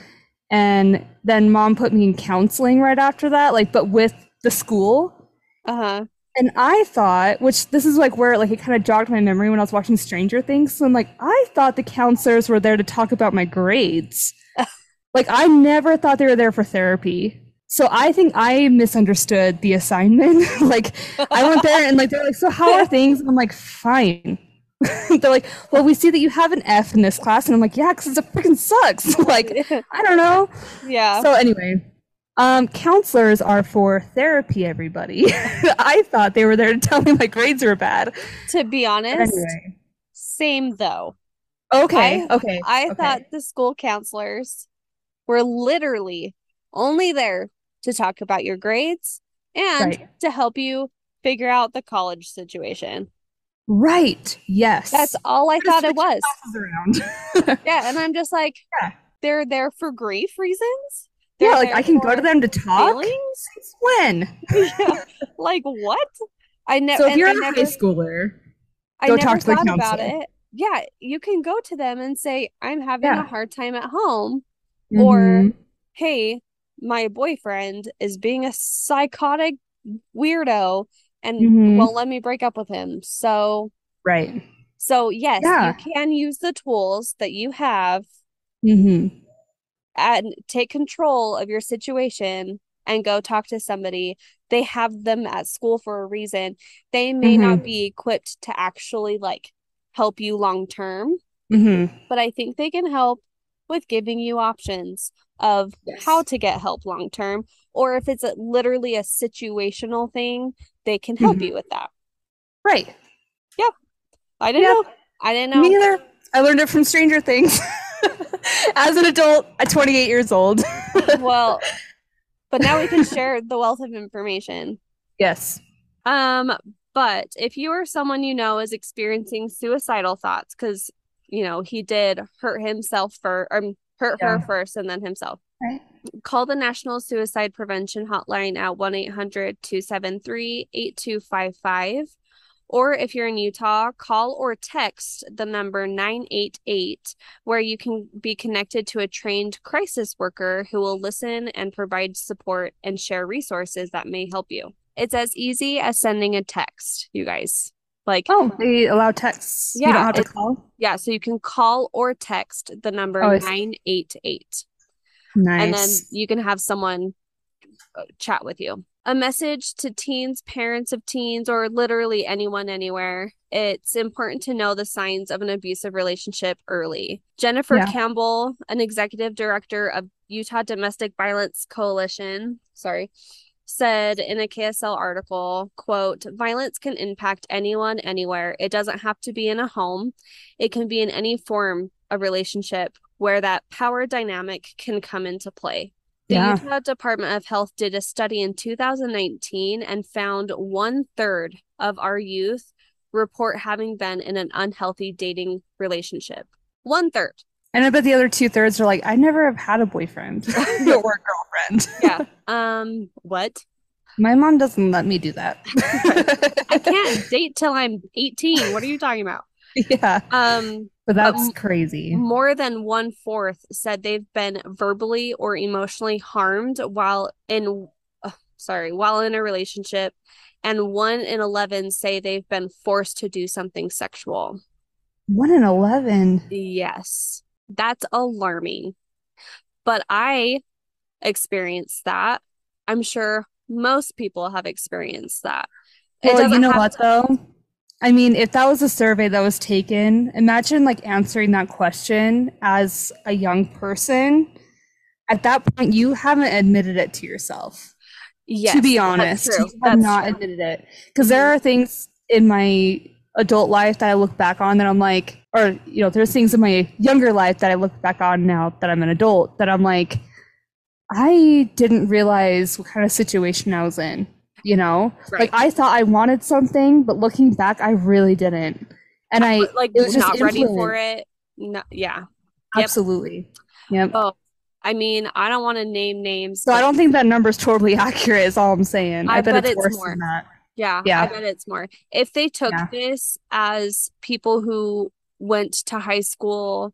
And then mom put me in counseling right after that, like, but with the school. Uh-huh. And I thought, which this is like where like it kind of jogged my memory when I was watching Stranger Things. So I'm like, I thought the counselors were there to talk about my grades. [LAUGHS] like I never thought they were there for therapy. So I think I misunderstood the assignment. [LAUGHS] like I went there and like they're like, so how are [LAUGHS] things? And I'm like, fine. [LAUGHS] they're like, well, we see that you have an F in this class, and I'm like, yeah, because it freaking sucks. [LAUGHS] like [LAUGHS] I don't know. yeah. So anyway, um, counselors are for therapy. Everybody, I thought they were there to tell me my grades were bad. to be honest, anyway, same though. okay, okay. I okay. thought the school counselors were literally only there to talk about your grades and Right. to help you figure out the college situation. Right. Yes, That's all I thought it was. around. [LAUGHS] Yeah, and I'm just like, Yeah. they're there for grief reasons. yeah, They're like I can go to them to talk. feelings. Since when? [LAUGHS] Yeah, like what? I never. so if you're I a never, high schooler, I go never talk to the thought about it. Yeah, you can go to them and say, "I'm having Yeah. a hard time at home," Or- Mhm. "Hey, my boyfriend is being a psychotic weirdo and Mhm. won't let me break up with him." So, right. so yes, Yeah. you can use the tools that you have hmm and take control of your situation and go talk to somebody. They have them at school for a reason. They may Mm-hmm. not be equipped to actually like help you long term, hmm but I think they can help with giving you options of Yes. how to get help long term. Or if it's a, literally a situational thing, they can help Mhm. you with that. Right. Yeah. I didn't know. I didn't know. Me either. I learned it from Stranger Things. [LAUGHS] As an adult at 28 years old. [LAUGHS] Well, but now we can share the wealth of information. yes. Um, but if you or someone you know is experiencing suicidal thoughts, because you know he did hurt himself for or um, hurt yeah. her first and then himself. Right. Call the National Suicide Prevention Hotline at 1 800 273 8255 or if you're in Utah, call or text the number 988, where you can be connected to a trained crisis worker who will listen and provide support and share resources that may help you. It's as easy as sending a text, you guys. Like oh, they allow texts. Yeah, you don't have to call. Yeah, so you can call or text the number oh, nine eight eight. Nice. And then you can have someone uh, chat with you a message to teens, parents of teens, or literally anyone anywhere. It's important to know the signs of an abusive relationship early. Jennifer yeah. Campbell, an executive director of Utah Domestic Violence Coalition, sorry, said in a KSL article, quote, violence can impact anyone anywhere. It doesn't have to be in a home. It can be in any form of relationship where that power dynamic can come into play. The yeah. Utah Department of Health did a study in 2019 and found one third of our youth report having been in an unhealthy dating relationship. One third. And I bet the other two thirds are like, I never have had a boyfriend [LAUGHS] [LAUGHS] or a girlfriend. yeah. [LAUGHS] Um, what? My mom doesn't let me do that. I can't date till I'm 18. What are you talking about? [LAUGHS] Yeah. Um, but that's but crazy. More than one fourth said they've been verbally or emotionally harmed while in, sorry, while in a relationship, and one in 11 say they've been forced to do something sexual. One in 11? Yes. That's alarming. But I experienced that. I'm sure most people have experienced that. Well, you know what, though? I mean, if that was a survey that was taken, imagine like answering that question as a young person. At that point, you haven't admitted it to yourself. Yes, to be honest, you have that's not true. admitted it because there are things in my adult life that I look back on that I'm like, or you know, there's things in my younger life that I look back on now that I'm an adult that I'm like, I didn't realize what kind of situation I was in you know right. like i thought i wanted something but looking back i really didn't and i like it was not ready for it no, yeah absolutely yep oh I mean, I don't want to name names. So I don't think that number's totally [LAUGHS] accurate. Is all I'm saying. I, I bet, bet, it's, worse more. than that. Yeah, yeah. I bet it's more. If they took yeah. this as people who went to high school,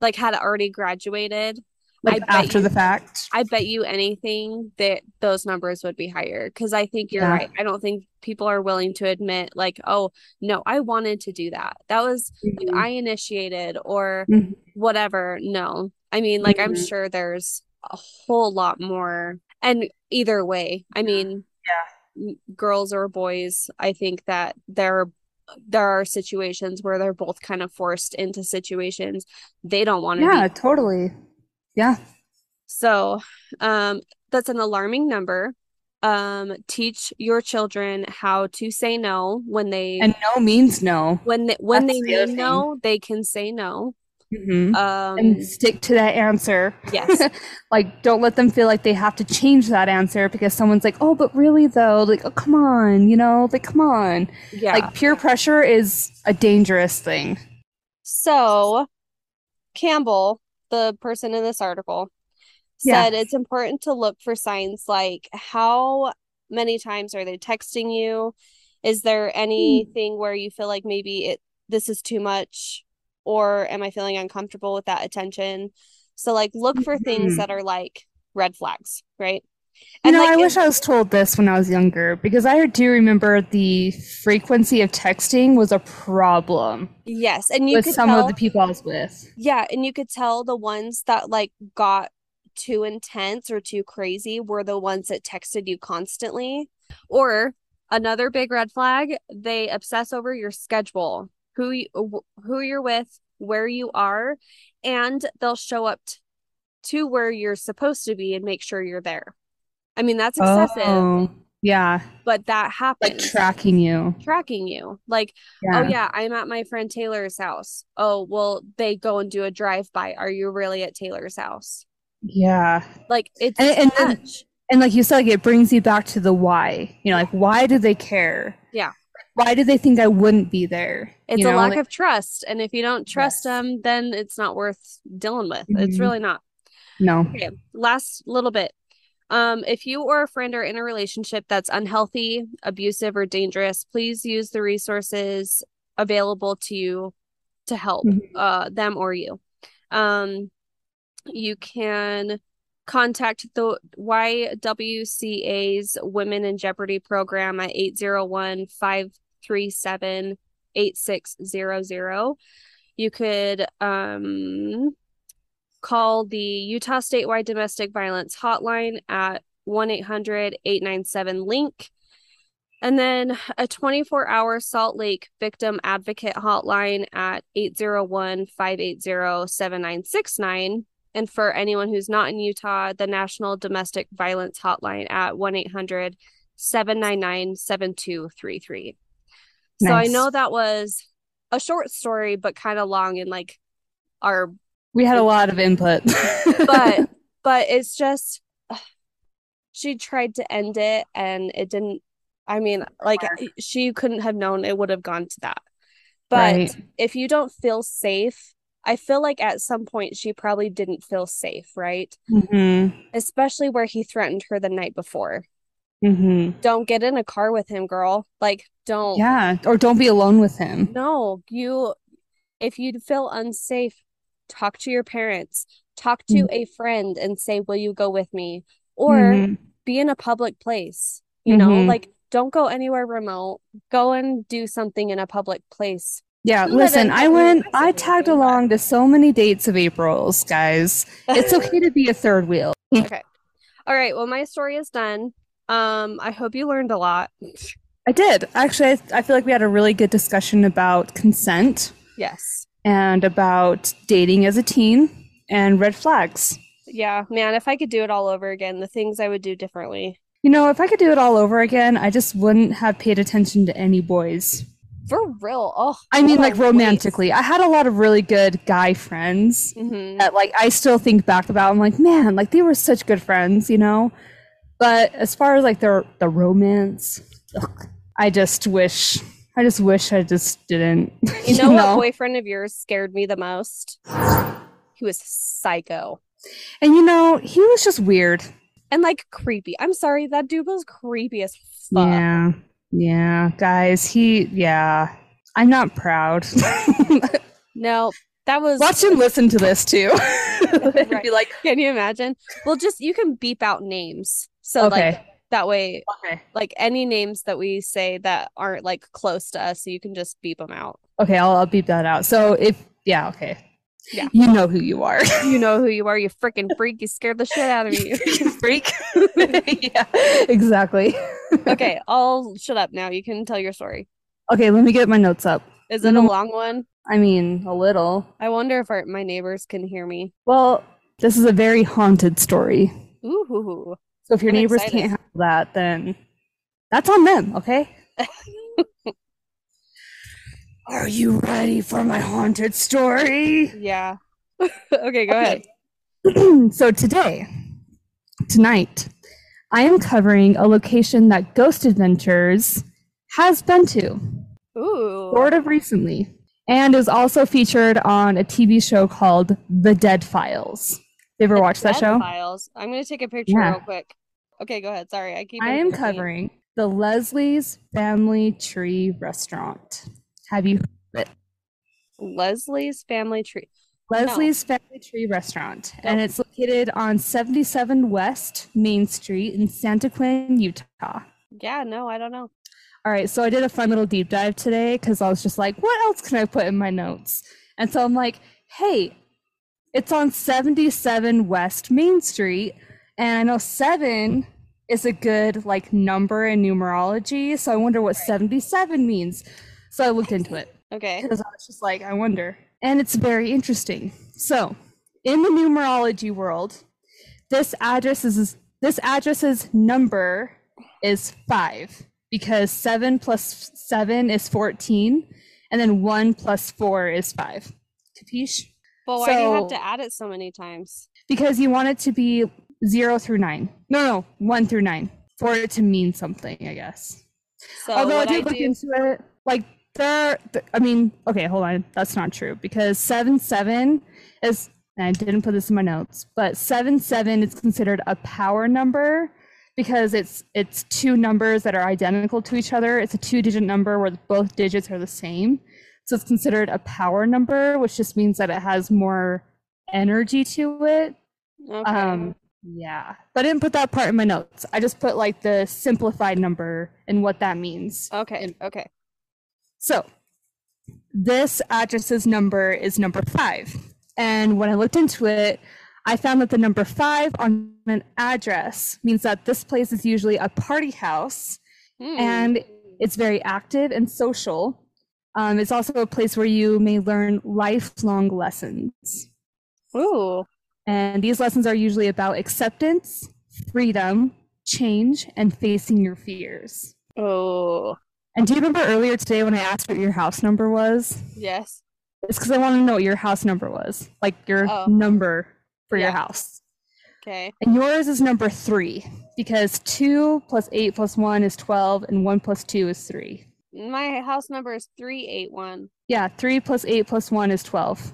like had already graduated, like after you, the fact i bet you anything that those numbers would be higher because i think you're yeah. right i don't think people are willing to admit like oh no i wanted to do that that was mm-hmm. like, i initiated or mm-hmm. whatever no i mean like mm-hmm. i'm sure there's a whole lot more and either way i mean yeah girls or boys i think that there there are situations where they're both kind of forced into situations they don't want to yeah be. totally yeah. So um, that's an alarming number. Um, teach your children how to say no when they and no means no. When they, when that's they the mean no, they can say no. Mm-hmm. Um, and stick to that answer. Yes. [LAUGHS] like, don't let them feel like they have to change that answer because someone's like, oh, but really though, like, oh, come on, you know, like, come on. Yeah. Like, peer pressure is a dangerous thing. So, Campbell the person in this article said yeah. it's important to look for signs like how many times are they texting you? Is there hmm. anything mm. where you feel like maybe it this is too much or am I feeling uncomfortable with that attention? So like look for mm-hmm. things that are like red flags, right? You know, like, I wish I was told this when I was younger because I do remember the frequency of texting was a problem. Yes, and you with some tell, of the people I was with. Yeah, and you could tell the ones that like got too intense or too crazy were the ones that texted you constantly. Or another big red flag, they obsess over your schedule, who you, uh, who you're with, where you are, and they'll show up t- to where you're supposed to be and make sure you're there. I mean, that's excessive. Oh, yeah. But that happens. Like tracking you. Tracking you. Like, oh, yeah. oh, yeah, I'm at my friend Taylor's house. Oh, well, they go and do a drive by. Are you really at Taylor's house? Yeah. Like, it's and, and, then, And like you said, like it brings you back to the why. You know, like why do they care? Yeah. Why do they think I wouldn't be there? It's you a lack like, of trust. And if you don't trust Yes. them, then it's not worth dealing with. It's Mhm. really not. no. Okay. Last little bit. Um, if you or a friend are in a relationship that's unhealthy, abusive, or dangerous, please use the resources available to you to help Mhm. uh, them or you. Um, you can contact the YWCA's Women in Jeopardy program at 801 537 8600. You could um, call the Utah statewide domestic violence hotline at 1 800 897 LINK. And then a 24 hour Salt Lake victim advocate hotline at 801 580 7969. And for anyone who's not in Utah, the National Domestic Violence Hotline at 1 800 799 7233. So I know that was a short story, but kind of long and like our We had a lot of input. but [LAUGHS] but it's just she tried to end it and it didn't I mean like she couldn't have known it would have gone to that. But Right. if you don't feel safe, I feel like at some point she probably didn't feel safe, right? hmm Especially where he threatened her the night before. hmm Don't get in a car with him, girl. Like don't Yeah. Or don't be alone with him. No, you, if you feel unsafe, talk to your parents, talk to a friend and say, Will you go with me? Or Mhm. be in a public place, you know, Mhm. like don't go anywhere remote. Go and do something in a public place. Yeah, listen, I went, I tagged along to so many dates of April's, guys. It's okay to be a third wheel. [LAUGHS] Okay. All right. Well, my story is done. Um, I hope you learned a lot. I did. Actually, I, I feel like we had a really good discussion about consent Yes. And about dating as a teen and red flags. Yeah, man, if I could do it all over again, the things I would do differently. You know, if I could do it all over again, I just wouldn't have paid attention to any boys. For real. Oh, I mean, like romantically. I had a lot of really good guy friends hmm that, like, I still think back about. I'm like, man, like they were such good friends, you know. But as far as like the the romance, ugh, I just wish, I just wish I just didn't. [LAUGHS] You know what boyfriend of yours scared me the most? He was psycho And you know, he was just weird. and like creepy. I'm sorry, that dude was creepy as fuck. Yeah, yeah, guys. He, yeah. I'm not proud. [LAUGHS] No, that was. Watch him listen to this too. [LAUGHS] Right. Be like, Can you imagine? Well, just you can beep out names. So okay, like that way, okay, like any names that we say that aren't like close to us, so you can just beep them out. okay. I'll, I'll beep that out. So if, yeah, okay. Yeah. You know who you are. [LAUGHS] You know who you are, you [LAUGHS] freaking freak. You scared the shit out of me. You [LAUGHS] freak. yeah, exactly. okay, I'll shut up now. You can tell your story. Okay, let me get my notes up. Is it a Mhm. long one? I mean, a little. I wonder if our, my neighbors can hear me. Well, this is a very haunted story. Ooh. So if your I'm neighbors excited. can't handle that, then that's on them, okay? [LAUGHS] Are you ready for my haunted story? Yeah. [LAUGHS] okay, go ahead. [CLEARS THROAT] so today, tonight, I am covering a location that Ghost Adventures has been to, Ooh. sort of recently, and is also featured on a TV show called The Dead Files. You ever The watched that show? Files. I'm gonna take a picture Yeah. real quick. Okay, go ahead. Sorry, I keep. I am covering the Leslie's Family Tree Restaurant. Have you Leslie's Family Tree. Leslie's Family Tree Restaurant, and it's located on 77 West Main Street in Santaquin, Utah. Yeah, no, I don't know. All right, so I did a fun little deep dive today because I was just like, what else can I put in my notes? And so I'm like, hey, it's on 77 West Main Street, and I know seven is a good like number in numerology, so I wonder what 77 means. So I looked into it Okay. because I was just like, I wonder. And it's very interesting. So, in the numerology world, this address is this address's number is five because seven plus seven is fourteen, and then one plus four is five. Capiche? But why do you have to add it so many times? Because you want it to be zero through nine. No, no, one through nine for it to mean something, I guess. So Although I did I look do... into it, like there, I mean, okay, hold on, that's not true because seven seven is. I didn't put this in my notes, but seven seven is considered a power number because it's it's two numbers that are identical to each other. It's a two-digit number where both digits are the same. So it's considered a power number, which just means that it has more energy to it. Okay. Um, yeah, but I didn't put that part in my notes. I just put like the simplified number and what that means. Okay. Okay. So this address's number is number five. And when I looked into it, I found that the number five on an address means that this place is usually a party house mm. and it's very active and social. Um, it's also a place where you may learn lifelong lessons. Ooh. And these lessons are usually about acceptance, freedom, change, and facing your fears. Oh. And do you remember earlier today when I asked what your house number was? Yes. It's because I want to know what your house number was, like your oh. number for yeah. your house. Okay. And yours is number three because two plus eight plus one is 12, and one plus two is three. My house number is 381. Yeah, three plus eight plus one is 12.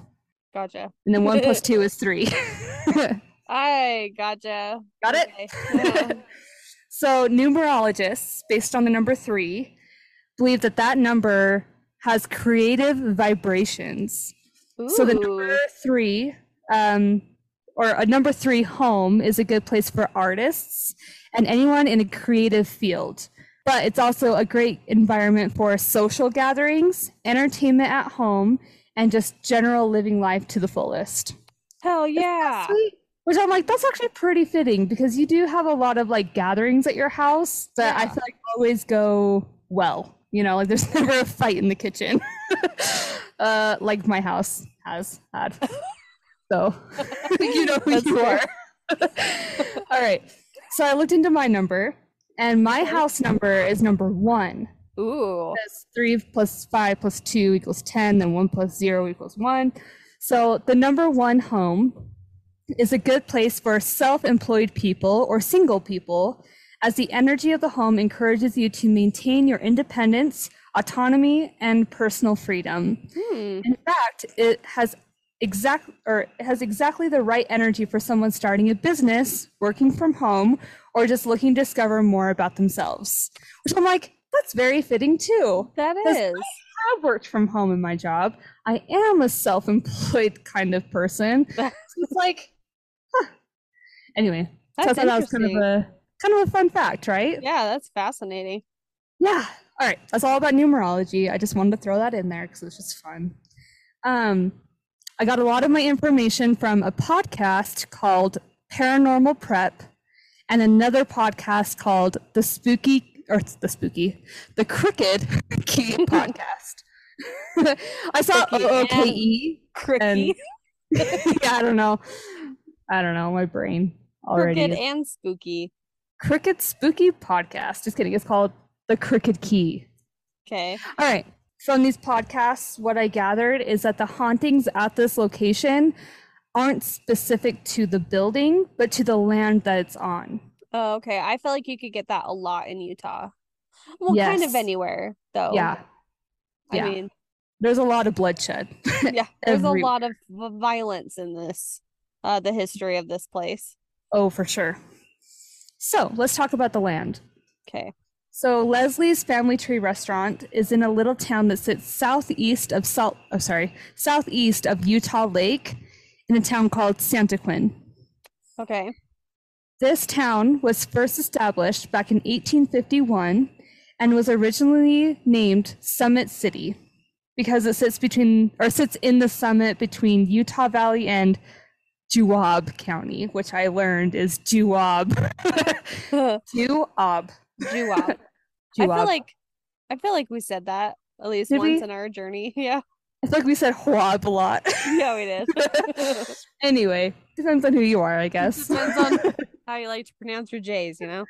Gotcha. And then one plus [LAUGHS] two is three. [LAUGHS] I gotcha. Got it? Okay. Yeah. [LAUGHS] so, numerologists, based on the number three, believe that that number has creative vibrations. Ooh. So, the number three, um, or a number three home, is a good place for artists and anyone in a creative field. But it's also a great environment for social gatherings, entertainment at home, and just general living life to the fullest. Hell yeah. Which I'm like, that's actually pretty fitting because you do have a lot of like gatherings at your house that yeah. I feel like always go well. You know, like there's [LAUGHS] never a fight in the kitchen. [LAUGHS] uh, like my house has had. [LAUGHS] So you know who that's you fair. are. All right. So I looked into my number and my house number is number one. Ooh. Because three plus five plus two equals 10, then one plus zero equals one. So the number one home is a good place for self employed people or single people, as the energy of the home encourages you to maintain your independence, autonomy, and personal freedom. Hmm. In fact, it has exact or it has exactly the right energy for someone starting a business, working from home, or just looking to discover more about themselves. Which I'm like, that's very fitting too. That is. I have worked from home in my job. I am a self-employed [LAUGHS] kind of person. [LAUGHS] so it's like, huh. Anyway, that's so I thought that was kind of a kind of a fun fact, right? Yeah, that's fascinating. Yeah. All right. That's all about numerology. I just wanted to throw that in there because it's just fun. Um, I got a lot of my information from a podcast called Paranormal Prep and another podcast called The Spooky or it's the spooky, the Crooked [LAUGHS] Key podcast. [LAUGHS] I saw OOKE. Oh, oh, Cricky. [LAUGHS] yeah, I don't know. I don't know. My brain already. Crooked and spooky. Crooked Spooky podcast. Just kidding. It's called The Crooked Key. Okay. All right. From these podcasts, what I gathered is that the hauntings at this location aren't specific to the building, but to the land that it's on. Oh, okay. I feel like you could get that a lot in Utah. Well, yes. kind of anywhere, though. Yeah. I yeah. mean, there's a lot of bloodshed. [LAUGHS] yeah, there's a lot of violence in this, uh, the history of this place. Oh, for sure. So let's talk about the land. Okay. So Leslie's Family Tree Restaurant is in a little town that sits southeast of Salt. Oh, sorry, southeast of Utah Lake, in a town called Santaquin. Okay. This town was first established back in 1851 and was originally named Summit City because it sits between or sits in the summit between Utah Valley and Juab County, which I learned is Juab. [LAUGHS] [LAUGHS] Juab. [LAUGHS] Juab. I feel like I feel like we said that at least did once we? in our journey. Yeah. It's like we said Huab a lot. yeah, we did. anyway, depends on who you are, I guess. Depends on how you like to pronounce your J's, you know?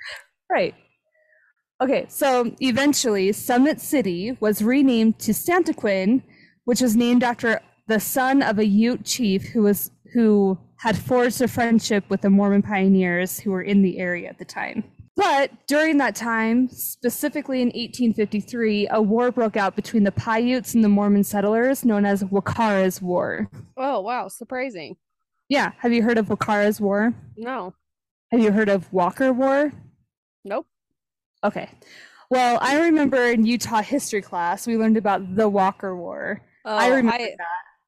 Right. Okay, so eventually Summit City was renamed to Santaquin, which was named after the son of a Ute chief who was who had forged a friendship with the Mormon pioneers who were in the area at the time. But during that time, specifically in 1853, a war broke out between the Paiutes and the Mormon settlers known as Wakara's War. Oh, wow. Surprising. Yeah. Have you heard of Wakara's War? No. Have you heard of Walker War? Nope. Okay. Well, I remember in Utah history class, we learned about the Walker War. Oh, I remember I, that.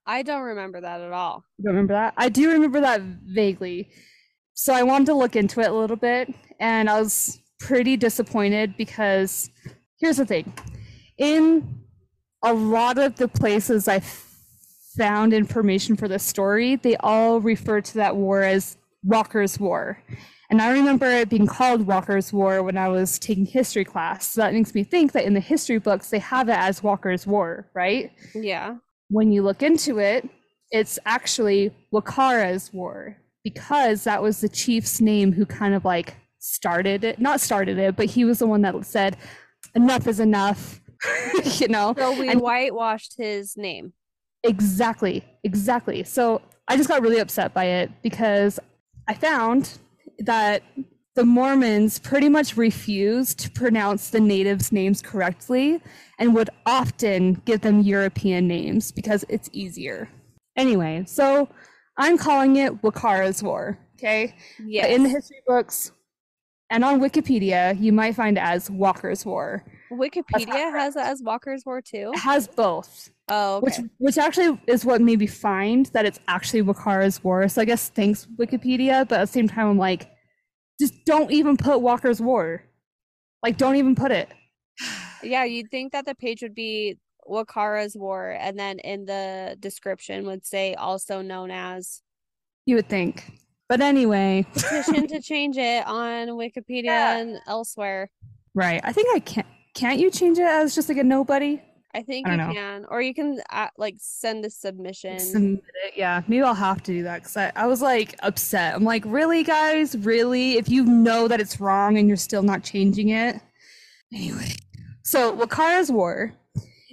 I don't remember that at all. You don't remember that? I do remember that vaguely. So I wanted to look into it a little bit, and I was pretty disappointed because here's the thing. In a lot of the places I found information for this story, they all refer to that war as Walker's War. And I remember it being called Walker's War when I was taking history class. So that makes me think that in the history books, they have it as Walker's War, right? Yeah. When you look into it, it's actually Wakara's War because that was the chief's name who kind of like started it, not started it, but he was the one that said, enough is enough, [LAUGHS] you know? So we And- whitewashed his name. Exactly, exactly. So I just got really upset by it because I found that the Mormons pretty much refused to pronounce the natives' names correctly and would often give them European names because it's easier. Anyway, so I'm calling it Wakara's War, okay? Yes. In the history books and on Wikipedia, you might find it as Walker's War. Wikipedia has it as Walker's War too. It has both. Oh, okay. Which which actually is what made me find that it's actually Wakara's War. So I guess thanks Wikipedia, but at the same time I'm like, just don't even put Walker's War. Like don't even put it. yeah, you'd think that the page would be Wakara's War, and then in the description would say also known as You would think. But anyway. petition to [LAUGHS] change it on Wikipedia Yeah. and elsewhere. right. I think I can't can't you change it as just like a nobody? I think I you know. can, or you can uh, like send a submission. Submit it. Yeah, maybe I'll have to do that because I, I was like upset. I'm like, really, guys? Really? If you know that it's wrong and you're still not changing it? Anyway, so Wakara's War,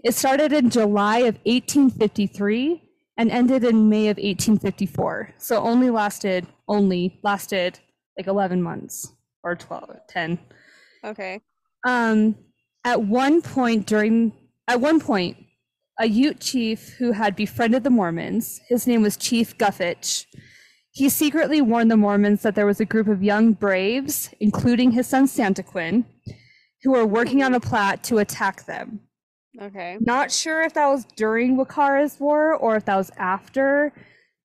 it started in July of 1853 and ended in May of 1854. So only lasted, only lasted like 11 months or 12, 10. Okay. Um, at one point during, at one point, a Ute chief who had befriended the Mormons, his name was Chief Guffitch. He secretly warned the Mormons that there was a group of young braves, including his son Santaquin, who were working on a plot to attack them. Okay. Not sure if that was during Wakara's war or if that was after,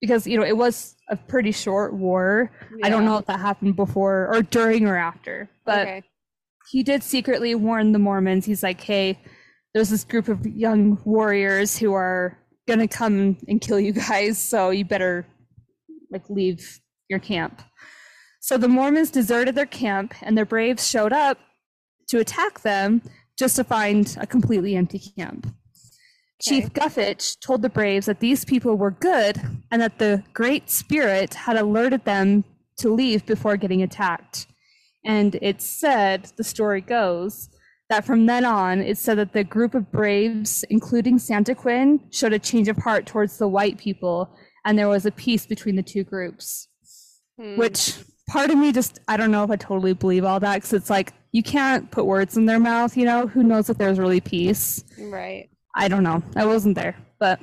because you know it was a pretty short war. I don't know if that happened before or during or after, but okay. he did secretly warn the Mormons. He's like, hey, there's this group of young warriors who are gonna come and kill you guys, so you better like leave your camp. So the Mormons deserted their camp and their braves showed up to attack them just to find a completely empty camp. Chief Guffitch told the Braves that these people were good and that the Great Spirit had alerted them to leave before getting attacked. And it said, the story goes, that from then on, it said that the group of Braves, including Santaquin, showed a change of heart towards the white people, and there was a peace between the two groups. Hmm. Which part of me just, I don't know if I totally believe all that, because it's like, you can't put words in their mouth, you know? Who knows if there's really peace? right. I don't know. I wasn't there. But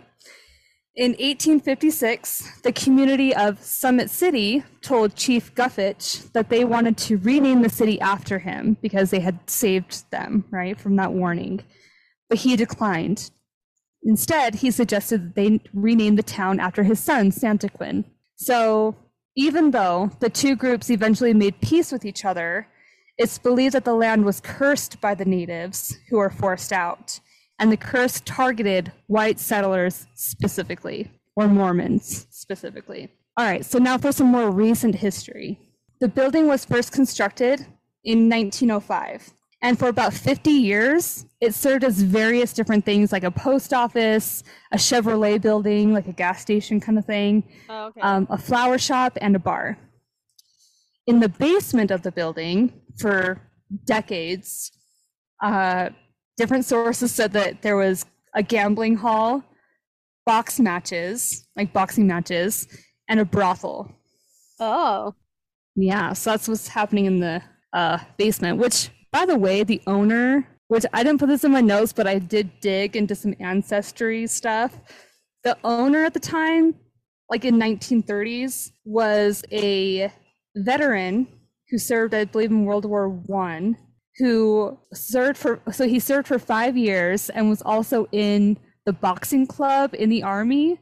in 1856, the community of Summit City told Chief Guffitch that they wanted to rename the city after him because they had saved them, right, from that warning. But he declined. Instead, he suggested that they rename the town after his son, Santaquin. So, even though the two groups eventually made peace with each other, it's believed that the land was cursed by the natives who were forced out and the curse targeted white settlers specifically, or Mormons specifically. All right, so now for some more recent history. The building was first constructed in 1905, and for about 50 years, it served as various different things like a post office, a Chevrolet building, like a gas station kind of thing, Oh, okay. um, a flower shop, and a bar. In the basement of the building, for decades, uh, different sources said that there was a gambling hall, box matches, like boxing matches, and a brothel. Oh. Yeah, so that's what's happening in the uh, basement, which, by the way, the owner, which I didn't put this in my notes, but I did dig into some ancestry stuff. The owner at the time, like in 1930s, was a veteran who served, I believe, in World War One, who served for so he served for five years and was also in the boxing club in the army.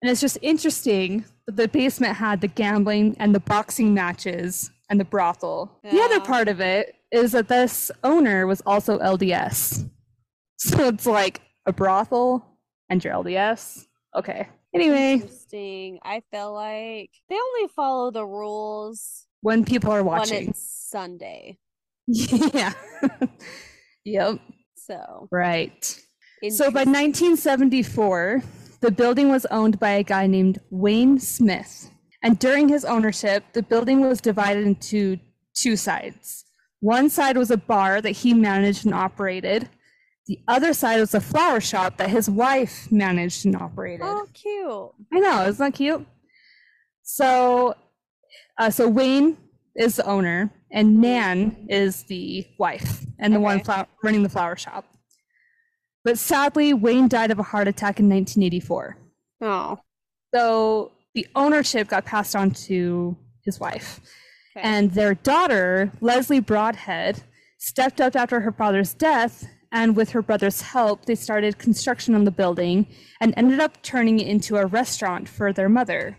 And it's just interesting that the basement had the gambling and the boxing matches and the brothel. Yeah. The other part of it is that this owner was also LDS. [LAUGHS] So it's like a brothel and your LDS. Okay. Anyway. Interesting. I feel like they only follow the rules when people are watching. When it's Sunday. [LAUGHS] yeah. yep. So. Right. So by 1974, the building was owned by a guy named Wayne Smith. And during his ownership, the building was divided into two sides. One side was a bar that he managed and operated. The other side was a flower shop that his wife managed and operated. Oh, cute. I know, isn't that cute? So, uh, so Wayne is the owner, and Nan is the wife and the okay. one running the flower shop. But sadly, Wayne died of a heart attack in 1984. Oh. So the ownership got passed on to his wife. Okay. And their daughter, Leslie Broadhead, stepped up after her father's death. And with her brother's help, they started construction on the building and ended up turning it into a restaurant for their mother,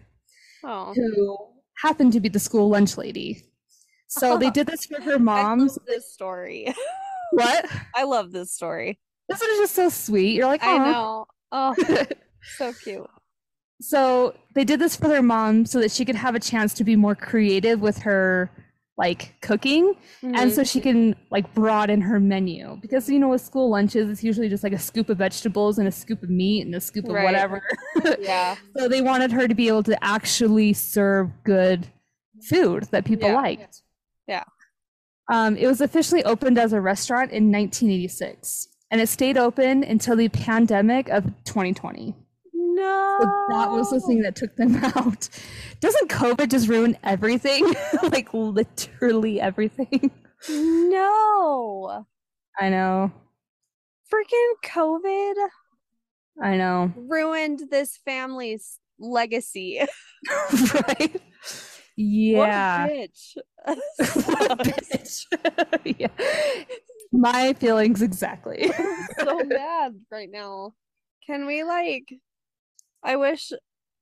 oh. who happened to be the school lunch lady. So they did this for her [LAUGHS] mom's. this story. [LAUGHS] What? I love this story. This one is just so sweet. You're like, I know. Oh, [LAUGHS] so cute. So they did this for their mom so that she could have a chance to be more creative with her like cooking mm-hmm. and so she can like broaden her menu because you know with school lunches it's usually just like a scoop of vegetables and a scoop of meat and a scoop of right. whatever yeah so they wanted her to be able to actually serve good food that people yeah. liked yeah um, it was officially opened as a restaurant in 1986 and it stayed open until the pandemic of 2020. No. So that was the thing that took them [LAUGHS] out. Doesn't COVID just ruin everything? [LAUGHS] like literally everything. No. I know. Freaking COVID. I know. Ruined this family's legacy. [LAUGHS] right? Yeah. [LAUGHS] What a bitch. what a bitch. yeah my feelings exactly. [LAUGHS] so mad right now. Can we like I wish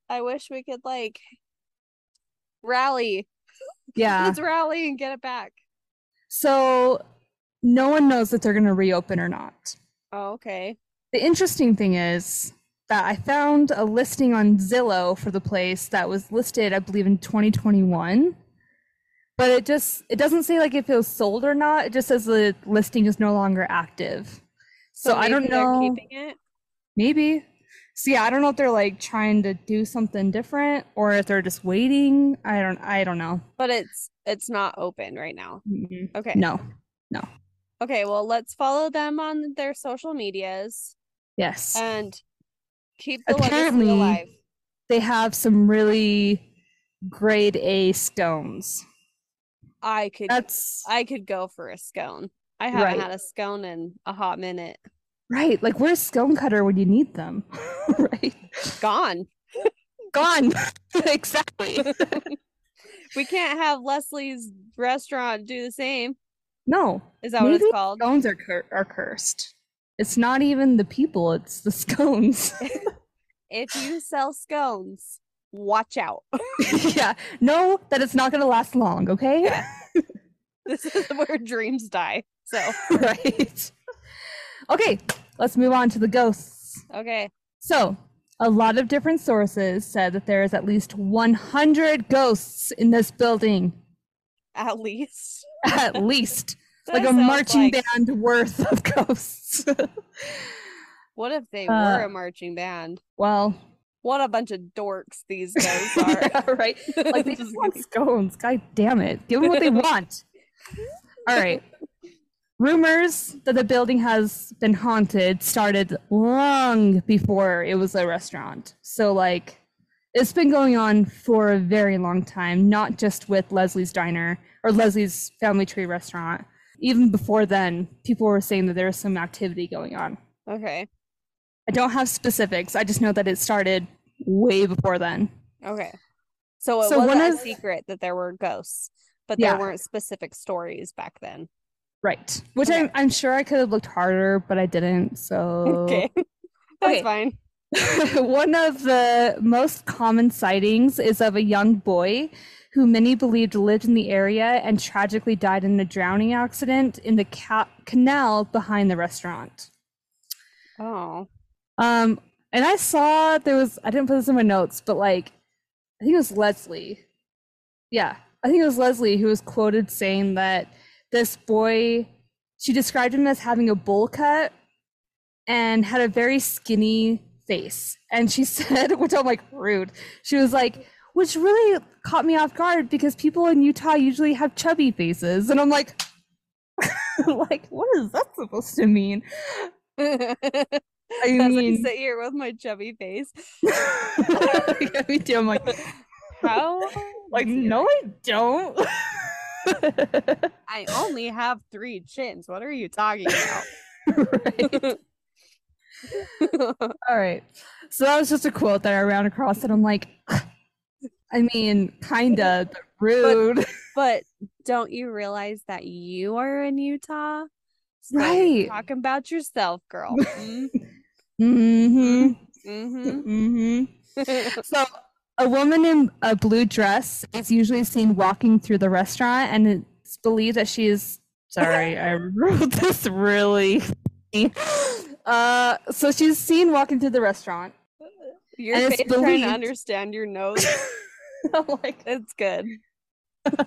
I wish we could like rally. [LAUGHS] Yeah. Let's rally and get it back. So no one knows that they're going to reopen or not. Oh, okay. The interesting thing is that I found a listing on Zillow for the place that was listed, I believe, in 2021 but it just it doesn't say like if it was sold or not. It just says the listing is no longer active. So, so I don't know. keeping it. Maybe. So yeah, I don't know if they're like trying to do something different or if they're just waiting. I don't. I don't know. But it's it's not open right now. Mm-hmm. Okay. No. No. Okay. Well, let's follow them on their social medias. Yes. And keep the Apparently, alive. They have some really grade A scones. I could that's I could go for a scone. I haven't right. had a scone in a hot minute. Right. Like where's a scone cutter when you need them? [LAUGHS] right. Gone. Gone. [LAUGHS] exactly. [LAUGHS] we can't have Leslie's restaurant do the same. No. Is that what it's called? Scones are cur- are cursed. It's not even the people, it's the scones. [LAUGHS] if you sell scones, watch out. [LAUGHS] [LAUGHS] yeah, know that it's not going to last long, okay? this is where dreams die. So, right. Okay, let's move on to the ghosts. Okay. So, a lot of different sources said that there is at least 100 ghosts in this building. At least. At least. Like a marching like... band worth of ghosts. [LAUGHS] what if they uh, were a marching band? Well, what a bunch of dorks these guys [LAUGHS] are. yeah, right? Like they [LAUGHS] just want scones. God damn it. Give them what they want. All right. Rumors that the building has been haunted started long before it was a restaurant. So like it's been going on for a very long time, not just with Leslie's Diner or Leslie's Family Tree Restaurant. Even before then, people were saying that there was some activity going on. Okay. I don't have specifics. I just know that it started way before then. Okay. So it so wasn't a of, secret that there were ghosts, but there weren't specific stories back then. Right. Which okay. I'm, I'm sure I could have looked harder, but I didn't. So okay. [LAUGHS] That's okay. fine. [LAUGHS] One of the most common sightings is of a young boy who many believed lived in the area and tragically died in a drowning accident in the ca- canal behind the restaurant. Oh. Um, and I saw there was I didn't put this in my notes, but like I think it was Leslie. Yeah, I think it was Leslie who was quoted saying that this boy she described him as having a bowl cut and had a very skinny face. And she [LAUGHS] said, which I'm like rude. She was like, which really caught me off guard because people in Utah usually have chubby faces. And I'm like, [LAUGHS] like, what is that supposed to mean? I [LAUGHS] mean, I sit here with my chubby face. [LAUGHS] me too. I'm like, how? Like, no, I don't. I only have three chins. What are you talking about? right. All right. So that was just a quote that I ran across, and I'm like, I mean, kinda rude. But, but, don't you realize that you are in Utah? So right. Talking about yourself, girl. [LAUGHS] Mm-hmm. Mm-hmm. Mm-hmm. [LAUGHS] so a woman in a blue dress is usually seen walking through the restaurant, and it's believed that she is. [LAUGHS] Sorry, I wrote this really. Uh, so she's seen walking through the restaurant. Your face believed... trying to understand your nose. [LAUGHS] I'm like, it's good. [LAUGHS]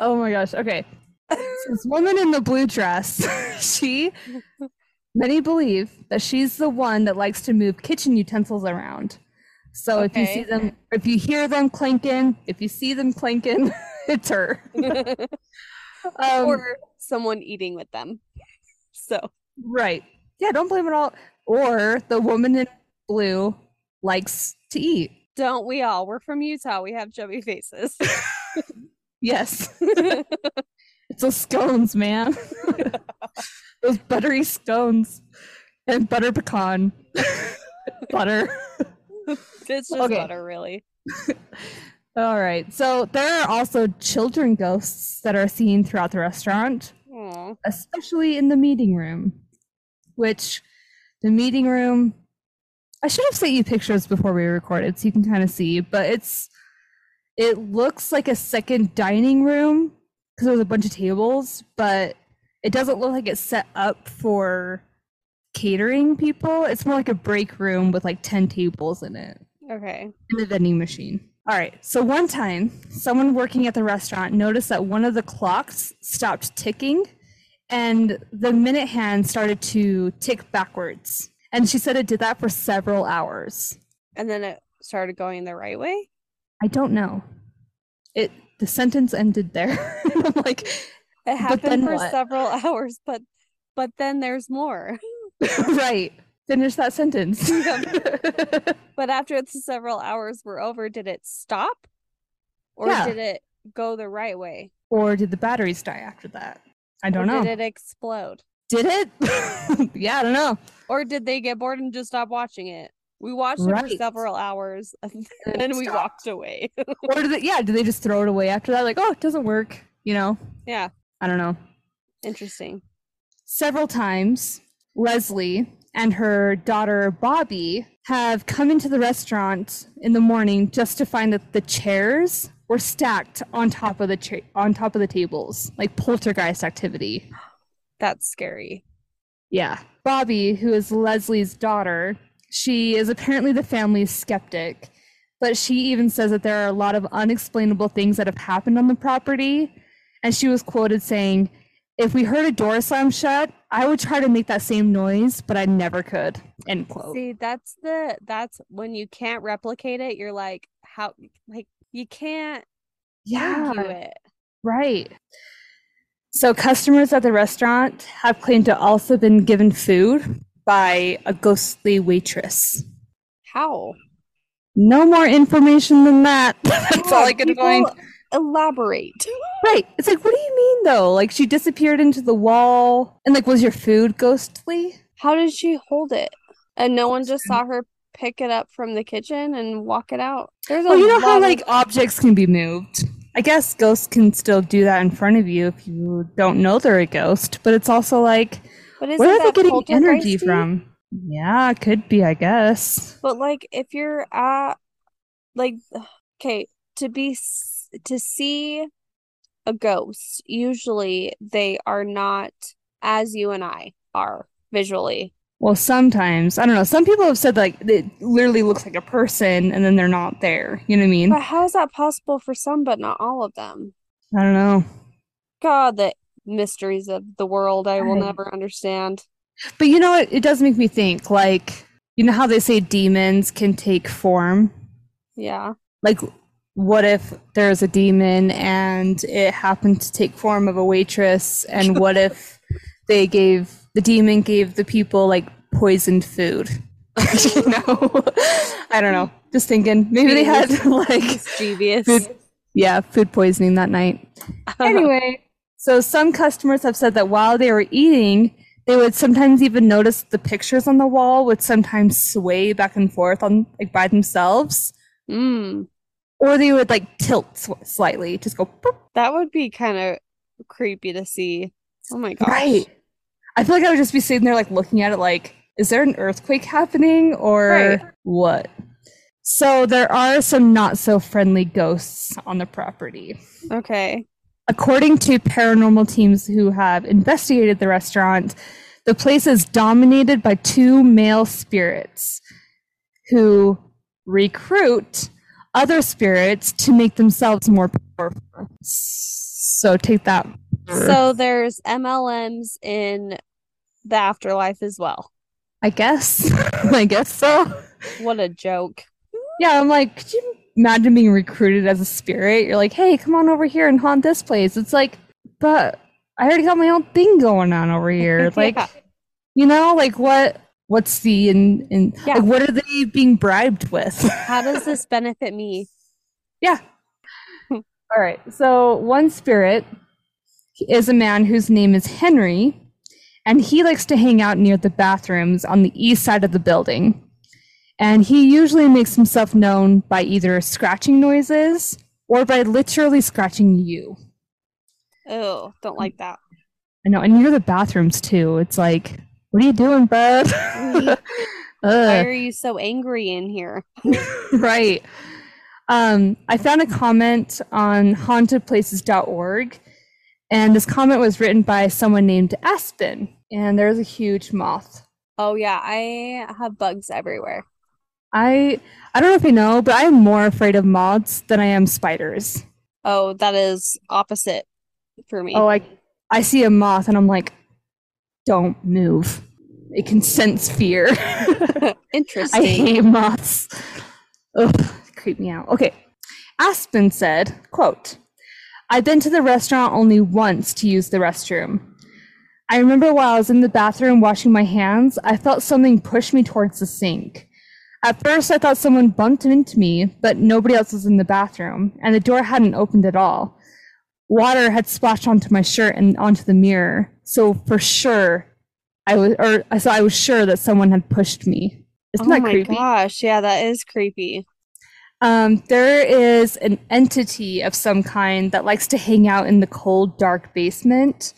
oh my gosh. Okay. this woman in the blue dress, [LAUGHS] she many believe that she's the one that likes to move kitchen utensils around. So okay. if you see them, if you hear them clanking, if you see them clanking, it's her. um, or someone eating with them. So right, yeah, don't blame it all. Or the woman in blue likes to eat. Don't we all? We're from Utah. We have chubby faces. [LAUGHS] yes. [LAUGHS] it's those scones, man. [LAUGHS] those buttery scones and butter pecan. butter. It's just okay. butter, really. All right. So there are also children ghosts that are seen throughout the restaurant, Aww. especially in the meeting room which the meeting room I should have sent you pictures before we recorded so you can kind of see, but it's it looks like a second dining room because there's a bunch of tables, but it doesn't look like it's set up for catering people. It's more like a break room with like 10 tables in it. Okay. And a vending machine. All right. So one time, someone working at the restaurant noticed that one of the clocks stopped ticking and the minute hand started to tick backwards. And she said it did that for several hours. And then it started going the right way? I don't know. It the sentence ended there. [LAUGHS] I'm like it happened for what? several [LAUGHS] hours, but but then there's more. [LAUGHS] right. Finish that sentence. but after it's several hours were over, did it stop? Or yeah. did it go the right way? Or did the batteries die after that? I don't or know. Did it explode? Did it? yeah, I don't know. Or did they get bored and just stop watching it? We watched right. it for several hours [LAUGHS] and then we walked away. [LAUGHS] or did they, yeah, did they just throw it away after that? Like, oh, it doesn't work, you know? Yeah. I don't know. Interesting. Several times, Leslie and her daughter Bobby have come into the restaurant in the morning just to find that the chairs were stacked on top of the cha- on top of the tables, like poltergeist activity. [GASPS] That's scary. Yeah. Bobby, who is Leslie's daughter, she is apparently the family's skeptic, but she even says that there are a lot of unexplainable things that have happened on the property. And she was quoted saying, If we heard a door slam shut, I would try to make that same noise, but I never could. End quote. See, that's the that's when you can't replicate it, you're like, how like you can't yeah. argue it. Right. So customers at the restaurant have claimed to also been given food by a ghostly waitress. How? no more information than that. [LAUGHS] That's all I could find. Elaborate. Right. It's like, what do you mean though? Like she disappeared into the wall and like was your food ghostly? How did she hold it? And no one just saw her pick it up from the kitchen and walk it out. There's a well, you know how like objects can be moved. I guess ghosts can still do that in front of you if you don't know they're a ghost, but it's also like, where are they getting energy from? Yeah, it could be, I guess. But like, if you're at, like, [SIGHS] okay, to be to see a ghost, usually they are not as you and I are visually. Well, sometimes I don't know. Some people have said like it literally looks like a person, and then they're not there. You know what I mean? But how is that possible for some, but not all of them? I don't know. God, the mysteries of the world I will never understand. But you know what? It does make me think. Like you know how they say demons can take form. Yeah. Like what if there's a demon and it happened to take form of a waitress and [LAUGHS] what if they gave the demon gave the people like poisoned food [LAUGHS] you know [LAUGHS] i don't know just thinking maybe they had [LAUGHS] like mischievous food, yeah food poisoning that night anyway so some customers have said that while they were eating they would sometimes even notice the pictures on the wall would sometimes sway back and forth on like by themselves mm or they would like tilt slightly, just go. Boop. That would be kind of creepy to see. Oh my gosh! Right. I feel like I would just be sitting there like looking at it, like, is there an earthquake happening or right. what? So there are some not so friendly ghosts on the property. Okay. According to paranormal teams who have investigated the restaurant, the place is dominated by two male spirits who recruit other spirits to make themselves more powerful. So take that. So there's MLMs in the afterlife as well. I guess. [LAUGHS] I guess so. What a joke. Yeah, I'm like, could you imagine being recruited as a spirit? You're like, hey, come on over here and haunt this place. It's like, but I already got my own thing going on over [LAUGHS] here. Like, yeah. you know, like what What's the in in yeah. like, what are they being bribed with? How does this [LAUGHS] benefit me? Yeah. All right. So one spirit is a man whose name is Henry, and he likes to hang out near the bathrooms on the east side of the building. And he usually makes himself known by either scratching noises or by literally scratching you. Oh, don't like that. I know, and near the bathrooms too. It's like what are you doing, bud? [LAUGHS] Why are you so angry in here? [LAUGHS] right. Um, I found a comment on hauntedplaces.org, and this comment was written by someone named Aspen, and there's a huge moth. Oh yeah, I have bugs everywhere. I I don't know if you know, but I am more afraid of moths than I am spiders. Oh, that is opposite for me. Oh, I I see a moth and I'm like, don't move. It can sense fear. [LAUGHS] [LAUGHS] Interesting. I hate moths. Ugh, creep me out. Okay. Aspen said, quote, I've been to the restaurant only once to use the restroom. I remember while I was in the bathroom washing my hands, I felt something push me towards the sink. At first, I thought someone bumped into me, but nobody else was in the bathroom, and the door hadn't opened at all. Water had splashed onto my shirt and onto the mirror, so for sure, I was, or so I was sure that someone had pushed me. Isn't oh that creepy? Oh my gosh, yeah, that is creepy. Um, there is an entity of some kind that likes to hang out in the cold, dark basement,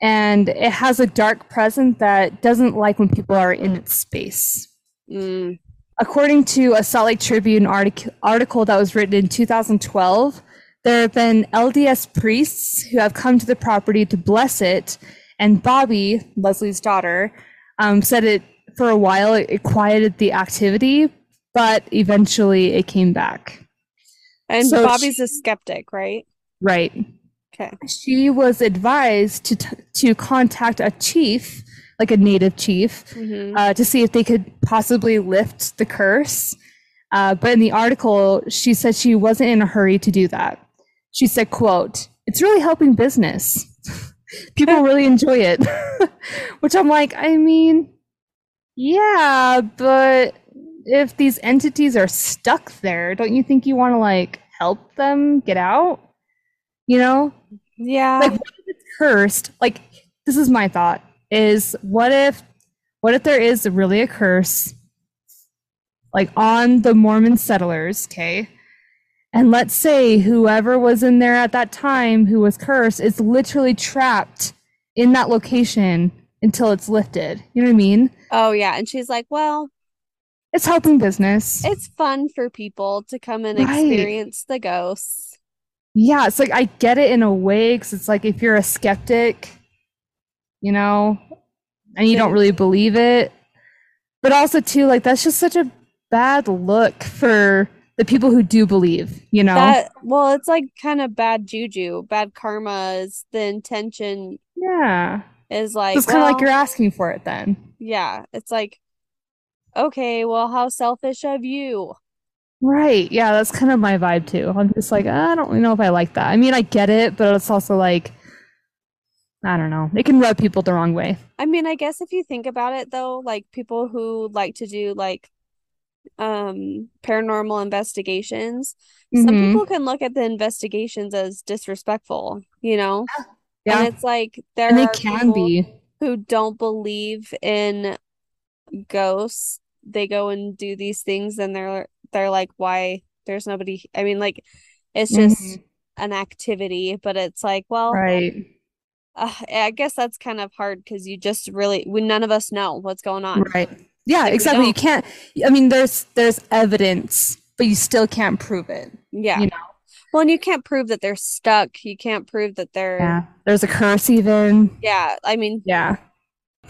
and it has a dark presence that doesn't like when people are in its space. Mm. According to a Salt Lake Tribune artic- article that was written in 2012, there have been LDS priests who have come to the property to bless it, and Bobby, Leslie's daughter, um, said it for a while, it, it, quieted the activity, but eventually it came back. And so Bobby's she, a skeptic, right? Right. Okay. She was advised to t- to contact a chief, like a native chief, mm-hmm. uh, to see if they could possibly lift the curse. Uh, but in the article, she said she wasn't in a hurry to do that she said, quote, it's really helping business. [LAUGHS] People really enjoy it. [LAUGHS] Which I'm like, I mean, yeah, but if these entities are stuck there, don't you think you want to like help them get out? You know? Yeah. Like what if it's cursed? Like this is my thought is what if what if there is really a curse like on the Mormon settlers, okay? And let's say whoever was in there at that time who was cursed is literally trapped in that location until it's lifted. You know what I mean? Oh yeah, and she's like, "Well, it's helping business. It's fun for people to come and right. experience the ghosts." Yeah, it's like I get it in a way cuz it's like if you're a skeptic, you know, and you don't really believe it, but also too like that's just such a bad look for the people who do believe, you know? That, well, it's like kind of bad juju, bad karma is the intention. Yeah. Is like, it's kind of like you're asking for it then. Yeah. It's like, okay, well, how selfish of you. Right. Yeah. That's kind of my vibe too. I'm just like, I don't really know if I like that. I mean, I get it, but it's also like, I don't know. It can rub people the wrong way. I mean, I guess if you think about it though, like people who like to do like um paranormal investigations mm-hmm. some people can look at the investigations as disrespectful you know yeah. and it's like there and it can be who don't believe in ghosts they go and do these things and they're they're like why there's nobody i mean like it's just mm-hmm. an activity but it's like well right uh, i guess that's kind of hard because you just really we none of us know what's going on right yeah, like exactly. You can't. I mean, there's there's evidence, but you still can't prove it. Yeah. You know. Well, and you can't prove that they're stuck. You can't prove that they're. Yeah. There's a curse, even. Yeah. I mean. Yeah.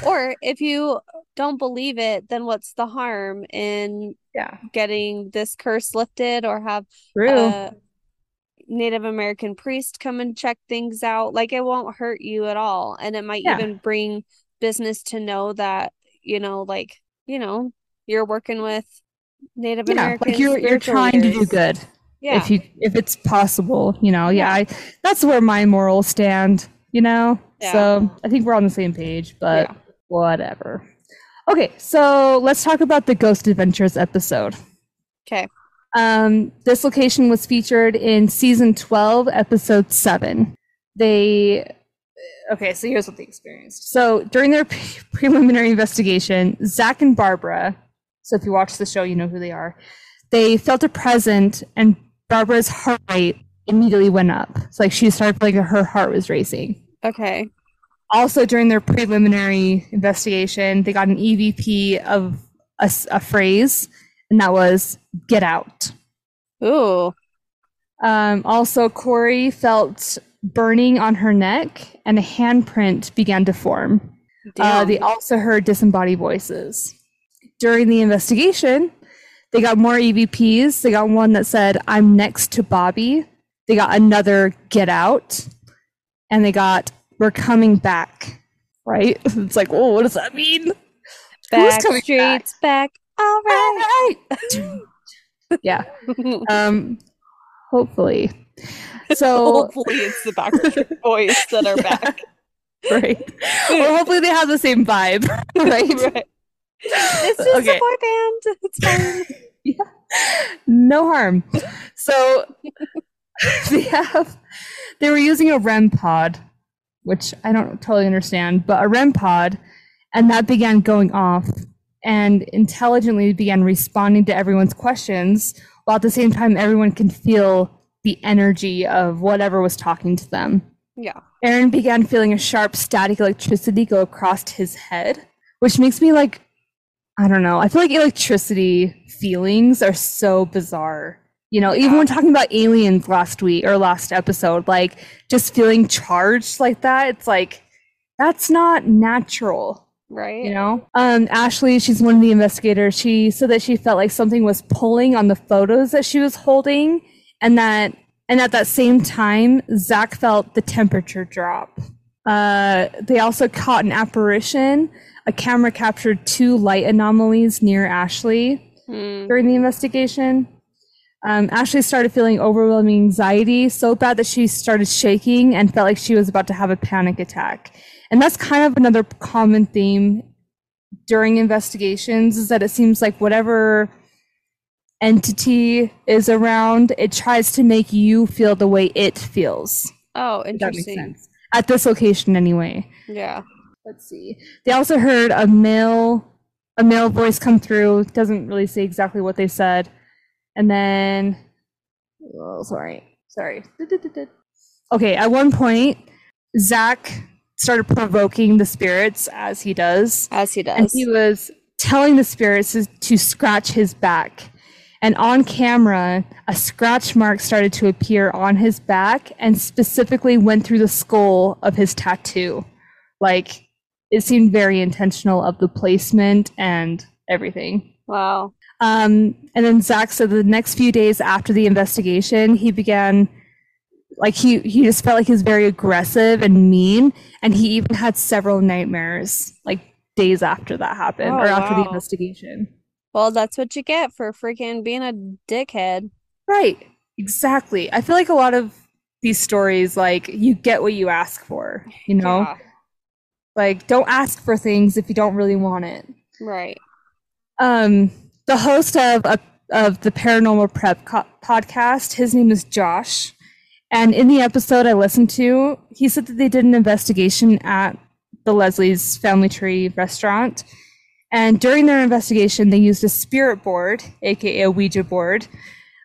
Or if you don't believe it, then what's the harm in yeah getting this curse lifted or have True. a Native American priest come and check things out? Like it won't hurt you at all, and it might yeah. even bring business to know that you know, like you know, you're working with Native yeah, American. Like you're you're trying leaders. to do good. Yeah. If you if it's possible, you know, yeah, I, that's where my morals stand, you know? Yeah. So I think we're on the same page, but whatever. Okay, so let's talk about the Ghost Adventures episode. Okay. Um, this location was featured in season 12, episode 7. They okay, so here's what they experienced. So during their [LAUGHS] pre- preliminary investigation, Zach and Barbara, so if you watch the show, you know who they are, they felt a present and Barbara's heart rate immediately went up. It's like she started like her heart was racing. Okay. Also, during their preliminary investigation, they got an EVP of a, a phrase, and that was "get out." Ooh. Um, also, Corey felt burning on her neck, and a handprint began to form. Uh, they also heard disembodied voices. During the investigation, they got more EVPs. They got one that said, I'm next to Bobby. They got another, Get Out. And they got, We're coming back. Right? [LAUGHS] It's like, oh, what does that mean? Back streets back? back. All right. All right. [LAUGHS] yeah. [LAUGHS] Um, hopefully. So hopefully it's the Backstreet Boys that are back. right. Or hopefully they have the same vibe. Right. right. It's just okay. a boy band. It's fine. yeah. No harm. So they have they were using a REM pod, which I don't totally understand, but a REM pod, and that began going off and intelligently began responding to everyone's questions while at the same time everyone can feel the energy of whatever was talking to them. Yeah. Aaron began feeling a sharp static electricity go across his head, which makes me like, I don't know. I feel like electricity feelings are so bizarre. You know, even when talking about aliens last week or last episode, like just feeling charged like that, it's like, that's not natural. Right. You know? Um, Ashley, she's one of the investigators. She said that she felt like something was pulling on the photos that she was holding and that and at that same time, Zach felt the temperature drop. Uh, they also caught an apparition. A camera captured two light anomalies near Ashley mm. during the investigation. Um, Ashley started feeling overwhelming anxiety so bad that she started shaking and felt like she was about to have a panic attack. And that's kind of another common theme during investigations is that it seems like whatever entity is around, it tries to make you feel the way it feels. Oh, interesting. At this location, anyway. Yeah. Let's see. They also heard a male a male voice come through. Doesn't really say exactly what they said. And then, oh, sorry, sorry. [LAUGHS] Okay, at one point, Zach started provoking the spirits as he does. As he does. And he was telling the spirits to scratch his back. And on camera, a scratch mark started to appear on his back and specifically went through the skull of his tattoo. Like, it seemed very intentional of the placement and everything. Wow. Um, and then Zach said the next few days after the investigation, he began like he he just felt like he was very aggressive and mean, and he even had several nightmares like days after that happened oh, or after wow. the investigation. Well, that's what you get for freaking being a dickhead. Right. Exactly. I feel like a lot of these stories, like you get what you ask for, you know? Yeah. Like, don't ask for things if you don't really want it. Right. Um, the host of a, of the Paranormal Prep co- podcast, his name is Josh. And in the episode I listened to, he said that they did an investigation at the Leslie's Family Tree restaurant. And during their investigation, they used a spirit board, aka a Ouija board,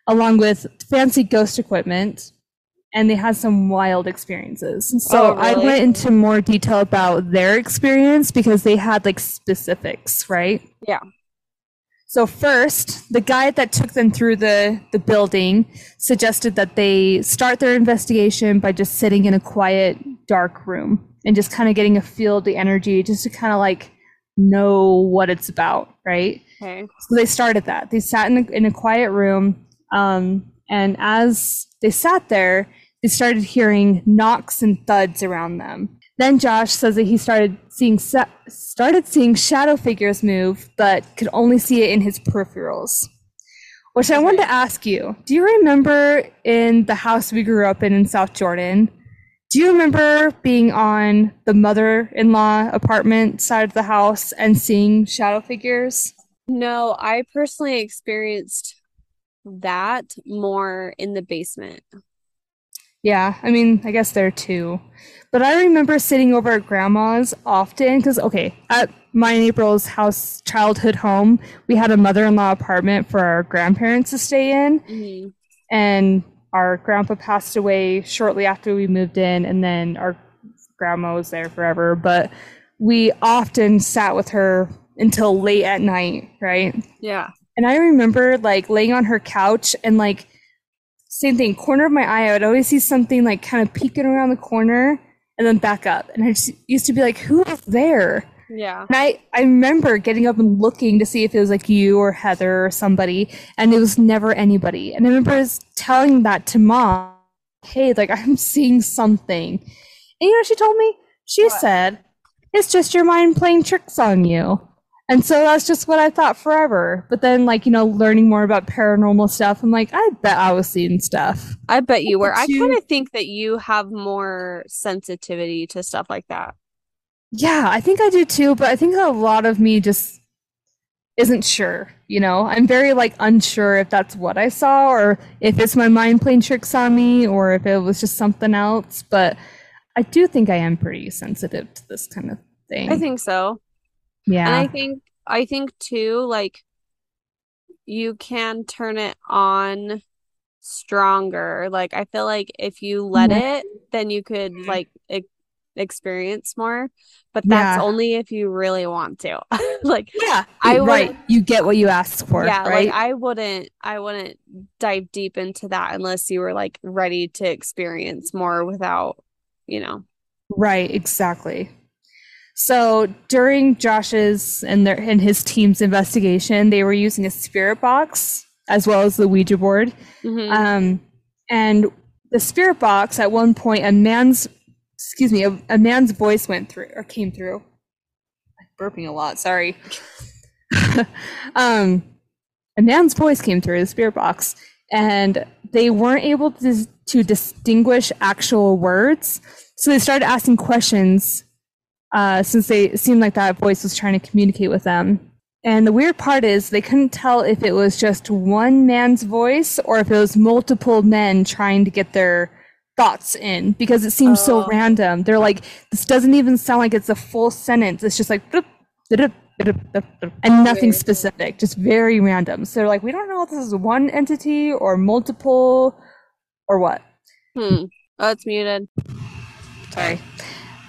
along with fancy ghost equipment and they had some wild experiences. So oh, really? I went into more detail about their experience because they had like specifics, right? Yeah. So first, the guide that took them through the the building suggested that they start their investigation by just sitting in a quiet, dark room and just kind of getting a feel of the energy, just to kind of like know what it's about, right? Okay. So they started that. They sat in a, in a quiet room, um, and as they sat there, they started hearing knocks and thuds around them. Then Josh says that he started seeing started seeing shadow figures move, but could only see it in his peripherals. Which I wanted to ask you: Do you remember in the house we grew up in in South Jordan? Do you remember being on the mother-in-law apartment side of the house and seeing shadow figures? No, I personally experienced that more in the basement. Yeah, I mean, I guess there too. But I remember sitting over at grandma's often because, okay, at my and April's house, childhood home, we had a mother in law apartment for our grandparents to stay in. Mm-hmm. And our grandpa passed away shortly after we moved in, and then our grandma was there forever. But we often sat with her until late at night, right? Yeah. And I remember like laying on her couch and like same thing, corner of my eye, I would always see something like kind of peeking around the corner and then back up. And I just used to be like, who is there? Yeah. And I, I remember getting up and looking to see if it was like you or Heather or somebody, and it was never anybody. And I remember telling that to mom, hey, like I'm seeing something. And you know what she told me? She what? said, it's just your mind playing tricks on you. And so that's just what I thought forever. But then, like, you know, learning more about paranormal stuff, I'm like, I bet I was seeing stuff. I bet you were. I kind of think that you have more sensitivity to stuff like that. Yeah, I think I do too. But I think a lot of me just isn't sure. You know, I'm very like unsure if that's what I saw or if it's my mind playing tricks on me or if it was just something else. But I do think I am pretty sensitive to this kind of thing. I think so. Yeah. And I think I think too like you can turn it on stronger. Like I feel like if you let mm-hmm. it, then you could like e- experience more. But that's yeah. only if you really want to. [LAUGHS] like yeah, I right. You get what you ask for. Yeah, right? like I wouldn't I wouldn't dive deep into that unless you were like ready to experience more without, you know. Right, exactly. So during Josh's and their and his team's investigation, they were using a spirit box as well as the Ouija board. Mm-hmm. Um, and the spirit box, at one point, a man's excuse me, a, a man's voice went through or came through. I'm burping a lot. Sorry. [LAUGHS] um, a man's voice came through the spirit box, and they weren't able to to distinguish actual words. So they started asking questions uh, since they seemed like that voice was trying to communicate with them. And the weird part is they couldn't tell if it was just one man's voice or if it was multiple men trying to get their thoughts in because it seems oh. so random. They're like, this doesn't even sound like it's a full sentence. It's just like, and nothing specific, just very random. So they're like, we don't know if this is one entity or multiple or what. Hmm. Oh, it's muted. Sorry.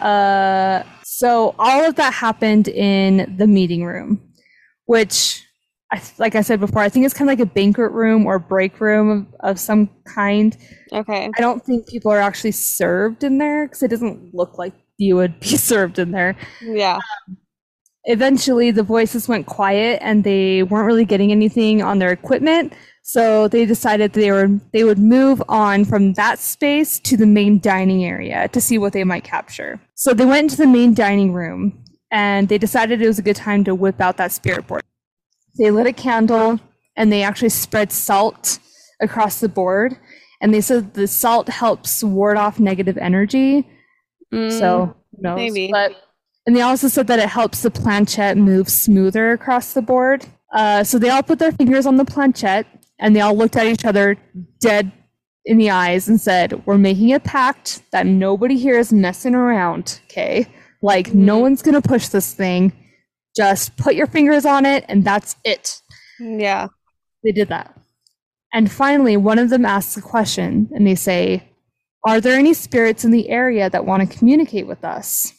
Uh, so all of that happened in the meeting room, which, I, like I said before, I think it's kind of like a banquet room or break room of, of some kind. Okay. I don't think people are actually served in there because it doesn't look like you would be [LAUGHS] served in there. Yeah. Um, eventually, the voices went quiet and they weren't really getting anything on their equipment. So they decided they were they would move on from that space to the main dining area to see what they might capture. So they went into the main dining room and they decided it was a good time to whip out that spirit board. They lit a candle and they actually spread salt across the board. And they said the salt helps ward off negative energy. Mm, so no, maybe. But, and they also said that it helps the planchette move smoother across the board. Uh, so they all put their fingers on the planchette and they all looked at each other dead in the eyes and said, We're making a pact that nobody here is messing around, okay? Like, mm-hmm. no one's gonna push this thing. Just put your fingers on it, and that's it. Yeah. They did that. And finally, one of them asks a question, and they say, Are there any spirits in the area that want to communicate with us?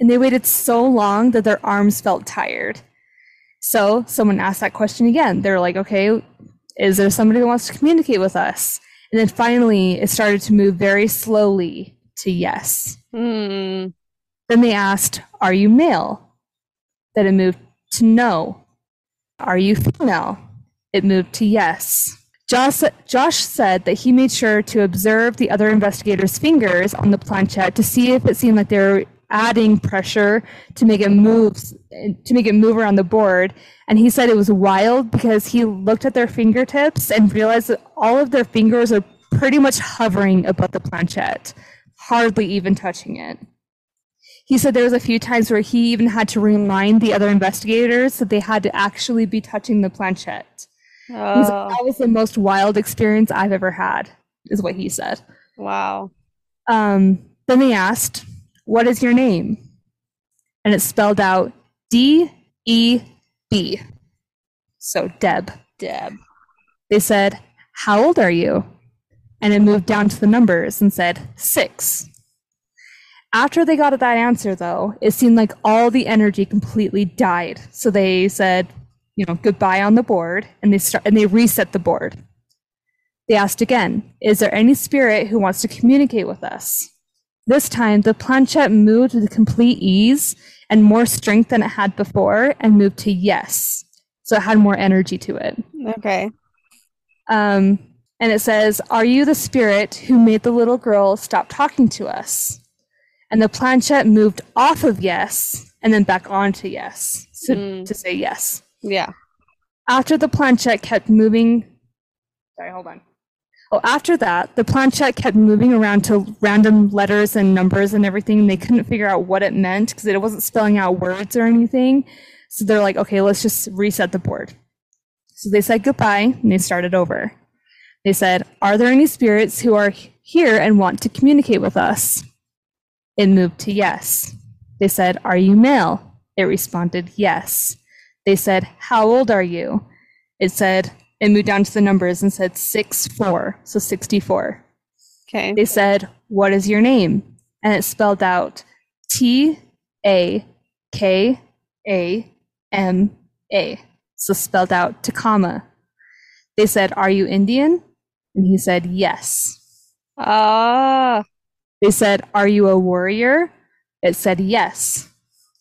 And they waited so long that their arms felt tired. So someone asked that question again. They're like, okay, is there somebody who wants to communicate with us? And then finally, it started to move very slowly to yes. Mm. Then they asked, Are you male? Then it moved to no. Are you female? It moved to yes. Josh, Josh said that he made sure to observe the other investigators' fingers on the planchette to see if it seemed like they were adding pressure to make it move to make it move around the board. And he said it was wild because he looked at their fingertips and realized that all of their fingers are pretty much hovering above the planchette hardly even touching it. He said there was a few times where he even had to remind the other investigators that they had to actually be touching the planchette. Oh. said, that was the most wild experience i've ever had is what he said. Wow. Um, then they asked what is your name? And it's spelled out D E B. So Deb. Deb. They said, How old are you? And it moved down to the numbers and said, Six. After they got that answer, though, it seemed like all the energy completely died. So they said, you know, goodbye on the board, and they start and they reset the board. They asked again, "Is there any spirit who wants to communicate with us?" This time, the planchette moved with complete ease and more strength than it had before and moved to yes. So it had more energy to it. Okay. Um, and it says, Are you the spirit who made the little girl stop talking to us? And the planchette moved off of yes and then back on to yes so, mm. to say yes. Yeah. After the planchette kept moving, sorry, hold on. Well, after that, the planchette kept moving around to random letters and numbers and everything. They couldn't figure out what it meant because it wasn't spelling out words or anything. So they're like, okay, let's just reset the board. So they said goodbye and they started over. They said, Are there any spirits who are here and want to communicate with us? It moved to yes. They said, Are you male? It responded, Yes. They said, How old are you? It said, and moved down to the numbers and said six four, so 64. Okay. They said, What is your name? And it spelled out T A K A M A. So spelled out Takama. They said, Are you Indian? And he said, Yes. Ah. They said, Are you a warrior? It said, Yes.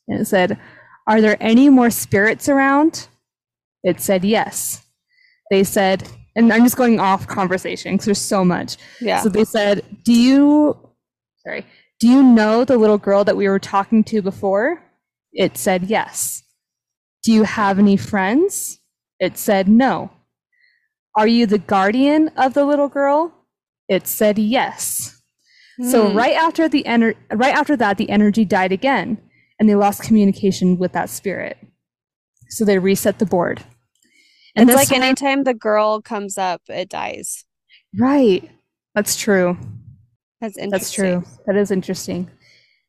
And it said, Are there any more spirits around? It said, Yes they said, and I'm just going off conversation because there's so much. Yeah. So they said, Do you, sorry, do you know the little girl that we were talking to before? It said, Yes. Do you have any friends? It said, No. Are you the guardian of the little girl? It said, Yes. Mm. So hmm. right after the ener- right after that, the energy died again, and they lost communication with that spirit. So they reset the board. And it's like time, anytime the girl comes up, it dies. Right. That's true. That's interesting. That's true. That is interesting.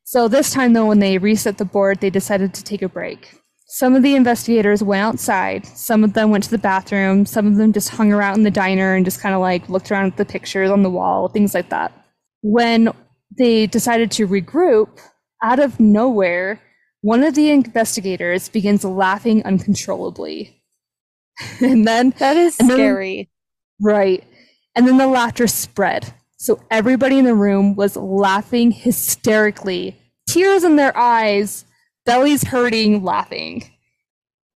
So this time, though, when they reset the board, they decided to take a break. Some of the investigators went outside. Some of them went to the bathroom. Some of them just hung around in the diner and just kind of like looked around at the pictures on the wall, things like that. When they decided to regroup, out of nowhere, one of the investigators begins laughing uncontrollably. [LAUGHS] and then that is scary. Then, right. And then the laughter spread. So everybody in the room was laughing hysterically, tears in their eyes, bellies hurting, laughing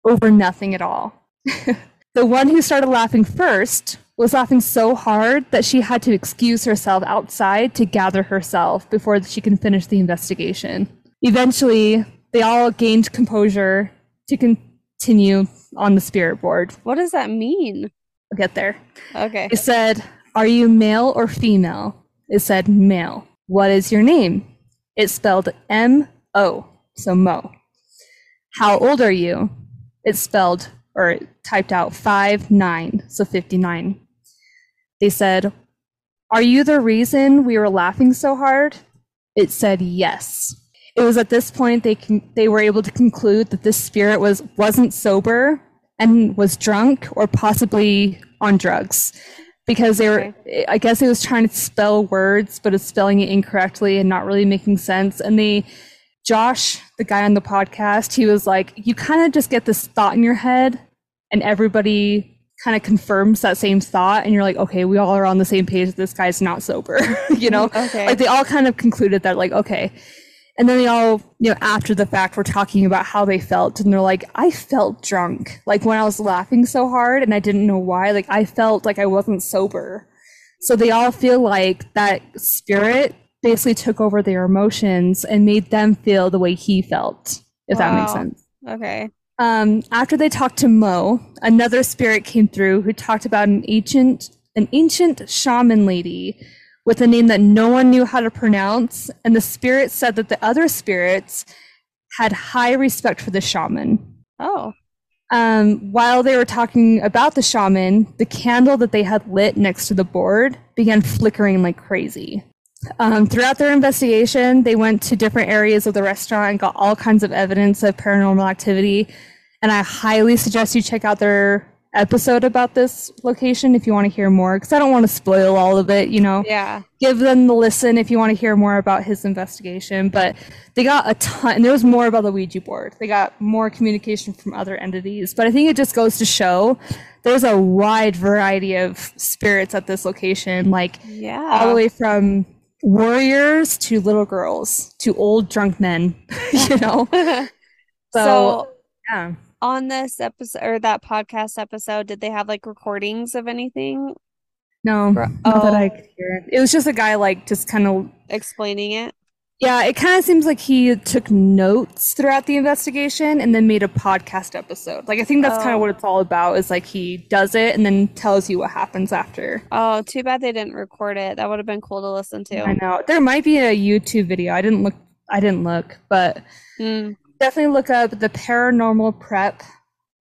over nothing at all. [LAUGHS] the one who started laughing first was laughing so hard that she had to excuse herself outside to gather herself before she can finish the investigation. Eventually, they all gained composure to continue on the spirit board. What does that mean? I'll get there. Okay. It said, Are you male or female? It said male. What is your name? It spelled M O, so Mo. How old are you? It spelled or it typed out 5 9, so 59. They said, Are you the reason we were laughing so hard? It said yes. It was at this point they con- they were able to conclude that this spirit was wasn't sober and was drunk or possibly on drugs because they were okay. I guess it was trying to spell words but it's spelling it incorrectly and not really making sense and they Josh, the guy on the podcast, he was like, you kind of just get this thought in your head and everybody kind of confirms that same thought and you're like okay we all are on the same page this guy's not sober [LAUGHS] you know okay. like they all kind of concluded that like okay and then they all you know after the fact were talking about how they felt and they're like i felt drunk like when i was laughing so hard and i didn't know why like i felt like i wasn't sober. So they all feel like that spirit basically took over their emotions and made them feel the way he felt if wow. that makes sense. Okay. Um, after they talked to Mo, another spirit came through who talked about an ancient an ancient shaman lady with a name that no one knew how to pronounce, and the spirit said that the other spirits had high respect for the shaman. Oh. Um, while they were talking about the shaman, the candle that they had lit next to the board began flickering like crazy. Um, throughout their investigation, they went to different areas of the restaurant and got all kinds of evidence of paranormal activity. And I highly suggest you check out their episode about this location if you want to hear more, because I don't want to spoil all of it, you know? Yeah. Give them the listen if you want to hear more about his investigation. But they got a ton, and there was more about the Ouija board. They got more communication from other entities. But I think it just goes to show there's a wide variety of spirits at this location, like yeah. all the way from warriors to little girls to old drunk men, [LAUGHS] you know? [LAUGHS] so, so, yeah. On this episode or that podcast episode, did they have like recordings of anything? No, oh. that I could hear. It was just a guy like just kind of explaining it. Yeah, it kind of seems like he took notes throughout the investigation and then made a podcast episode. Like I think that's oh. kind of what it's all about is like he does it and then tells you what happens after. Oh, too bad they didn't record it. That would have been cool to listen to. I know. There might be a YouTube video. I didn't look I didn't look, but mm. Definitely look up the paranormal prep.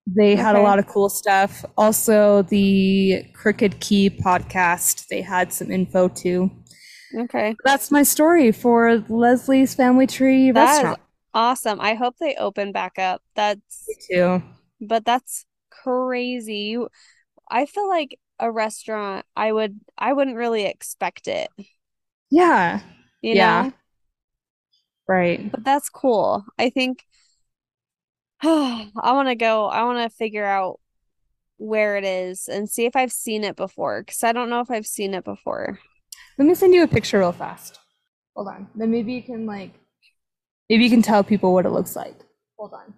They had a lot of cool stuff. Also the Crooked Key podcast, they had some info too. Okay. That's my story for Leslie's Family Tree that restaurant. awesome. I hope they open back up. That's Me too. But that's crazy. I feel like a restaurant I would I wouldn't really expect it. Yeah. You yeah. Know? Right. But that's cool. I think [SIGHS] I want to go I want to figure out where it is and see if I've seen it before cuz I don't know if I've seen it before. Let me send you a picture real fast. Hold on. Then maybe you can like maybe you can tell people what it looks like. Hold on.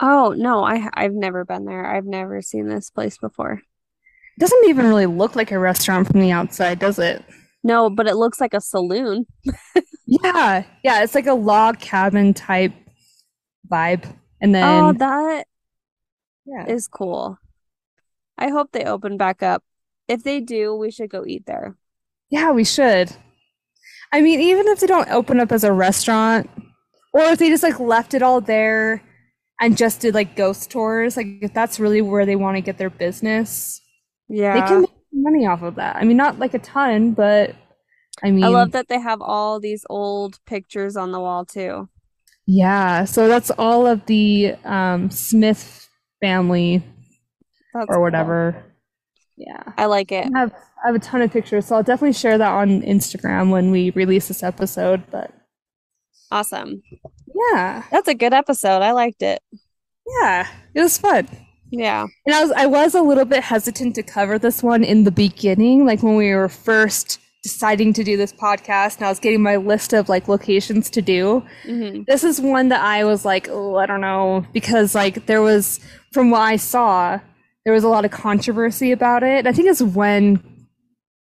Oh no, I I've never been there. I've never seen this place before. Doesn't even really look like a restaurant from the outside, does it? No, but it looks like a saloon. yeah. Yeah, it's like a log cabin type vibe. And oh, then Oh, that yeah. is cool. I hope they open back up. If they do, we should go eat there. Yeah, we should. I mean, even if they don't open up as a restaurant, or if they just like left it all there and just did like ghost tours, like if that's really where they want to get their business, yeah, they can make money off of that. I mean, not like a ton, but I mean, I love that they have all these old pictures on the wall too. Yeah, so that's all of the um, Smith family that's or whatever. Cool. Yeah, I like it. I have, I have a ton of pictures, so I'll definitely share that on Instagram when we release this episode. But awesome. Yeah, that's a good episode. I liked it. Yeah, it was fun. Yeah. And I was I was a little bit hesitant to cover this one in the beginning, like when we were first deciding to do this podcast and I was getting my list of like locations to do. Mm-hmm. This is one that I was like, oh, I don't know, because like there was, from what I saw, there was a lot of controversy about it. I think it's when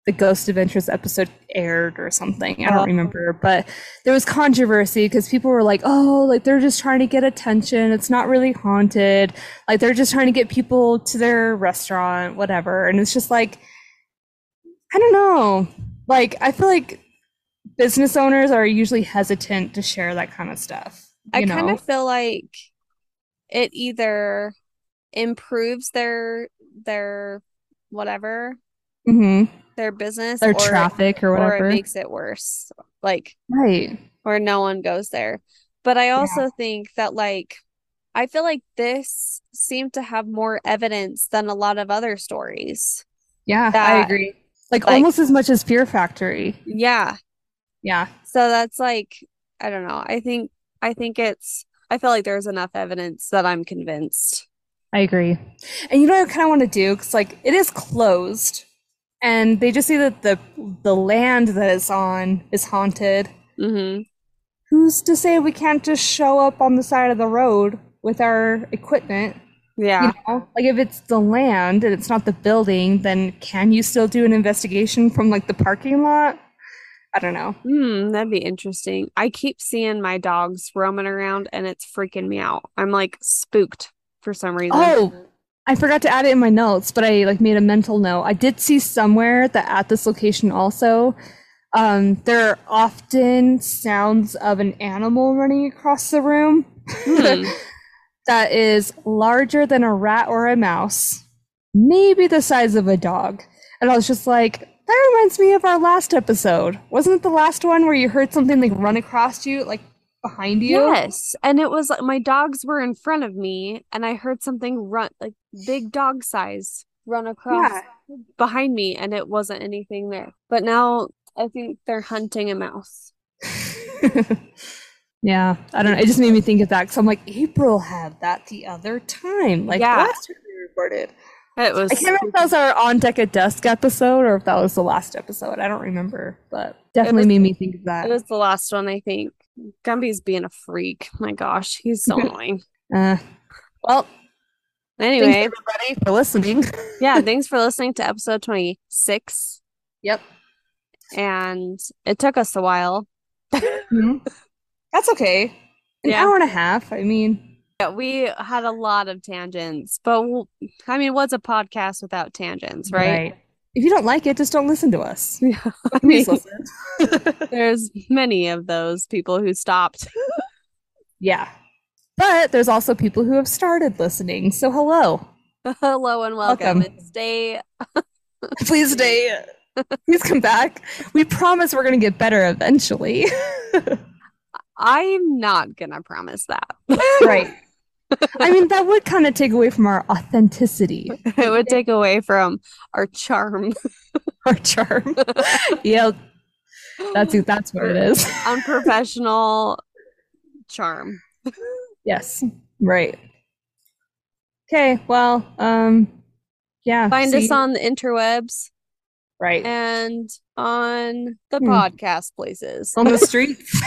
the Ghost Adventures episode aired or something. I don't oh. remember, but there was controversy because people were like, "Oh, like they're just trying to get attention. It's not really haunted. Like they're just trying to get people to their restaurant, whatever." And it's just like I don't know. Like, I feel like business owners are usually hesitant to share that kind of stuff. I kind of feel like it either improves their their whatever mm-hmm. Their business their or, traffic or whatever or it makes it worse like right or no one goes there but i also yeah. think that like i feel like this seemed to have more evidence than a lot of other stories yeah i agree like, like almost as much as Fear Factory. Yeah. Yeah. So that's like I don't know. I think I think it's I feel like there's enough evidence that I'm convinced. I agree. And you know what I kind of want to do cuz like it is closed and they just say that the the land that it's on is haunted. hmm Who's to say we can't just show up on the side of the road with our equipment yeah. You know? Like if it's the land and it's not the building, then can you still do an investigation from like the parking lot? I don't know. Hmm, that'd be interesting. I keep seeing my dogs roaming around and it's freaking me out. I'm like spooked for some reason. Oh, I forgot to add it in my notes, but I like made a mental note. I did see somewhere that at this location also, um, there are often sounds of an animal running across the room. Hmm. [LAUGHS] that is larger than a rat or a mouse, maybe the size of a dog. And I was just like, that reminds me of our last episode. Wasn't it the last one where you heard something like run across you, like behind you? Yes. And it was like my dogs were in front of me, and I heard something run, like big dog size, run across yeah. behind me, and it wasn't anything there. But now I think they're hunting a mouse. [LAUGHS] Yeah, I don't know. It just made me think of that because I'm like, April had that the other time, like yeah. last time we recorded. It was. I can't remember if that was our on deck at dusk episode or if that was the last episode. I don't remember, but definitely was, made me think of that. It was the last one, I think. Gumby's being a freak. My gosh, he's so [LAUGHS] annoying. Uh, well, anyway, everybody for listening. [LAUGHS] yeah, thanks for listening to episode twenty six. Yep. And it took us a while. Mm-hmm. That's okay. An yeah. hour and a half. I mean, yeah, we had a lot of tangents, but I mean, what's a podcast without tangents, right? right? If you don't like it, just don't listen to us. [LAUGHS] Yeah, I mean, [LAUGHS] there's many of those people who stopped. [LAUGHS] yeah, but there's also people who have started listening. So hello, hello, and welcome. welcome. And stay. Please stay. Please come back. We promise we're going to get better eventually. I'm not gonna promise that. right. I mean, that would kind of take away from our authenticity. It would take away from our charm. [LAUGHS] our charm. yeah. That's that's what it is. [LAUGHS] Unprofessional charm. yes. Right. Okay. Well, um yeah. Find see. us on the interwebs. Right. And on the hmm. podcast places. On the [LAUGHS] streets.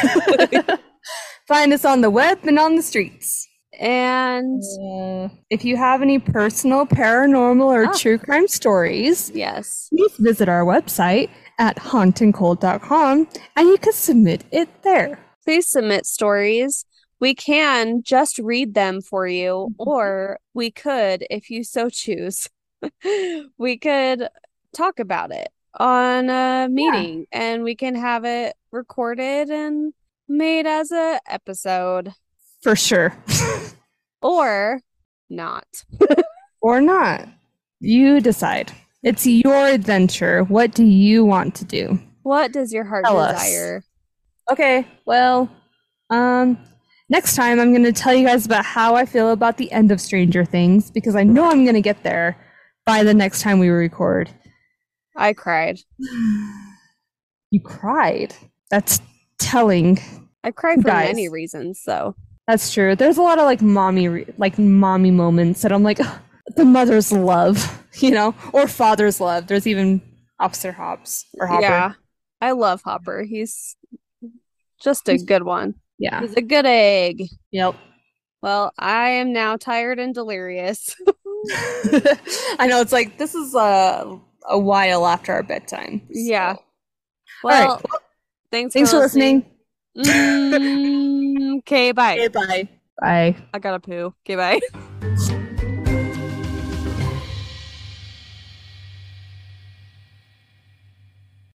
Find us on the web and on the streets. And uh, if you have any personal, paranormal, or oh. true crime stories, yes, please visit our website at hauntandcold.com and you can submit it there. Please submit stories. We can just read them for you, mm-hmm. or we could, if you so choose, [LAUGHS] we could talk about it on a meeting yeah. and we can have it recorded and made as a episode. For sure. or not. or not. You decide. It's your adventure. What do you want to do? What does your heart Tell desire? Us. Okay, well, um, next time I'm going to tell you guys about how I feel about the end of Stranger Things because I know I'm going to get there by the next time we record. I cried. [SIGHS] you cried. That's telling. I cried for guys. many reasons, so. That's true. There's a lot of like mommy like mommy moments that I'm like the mother's love, [LAUGHS] you know, or father's love. There's even Officer Hobbs or Hopper. Yeah. I love Hopper. He's just a good one. Yeah. He's a good egg. Yep. Well, I am now tired and delirious. [LAUGHS] [LAUGHS] I know it's like this is a a while after our bedtime. So. Yeah. Well, right. thanks. Thanks for, listening. listening. mm, okay, bye. Okay, bye. Bye. I gotta poo. Okay, bye. [LAUGHS]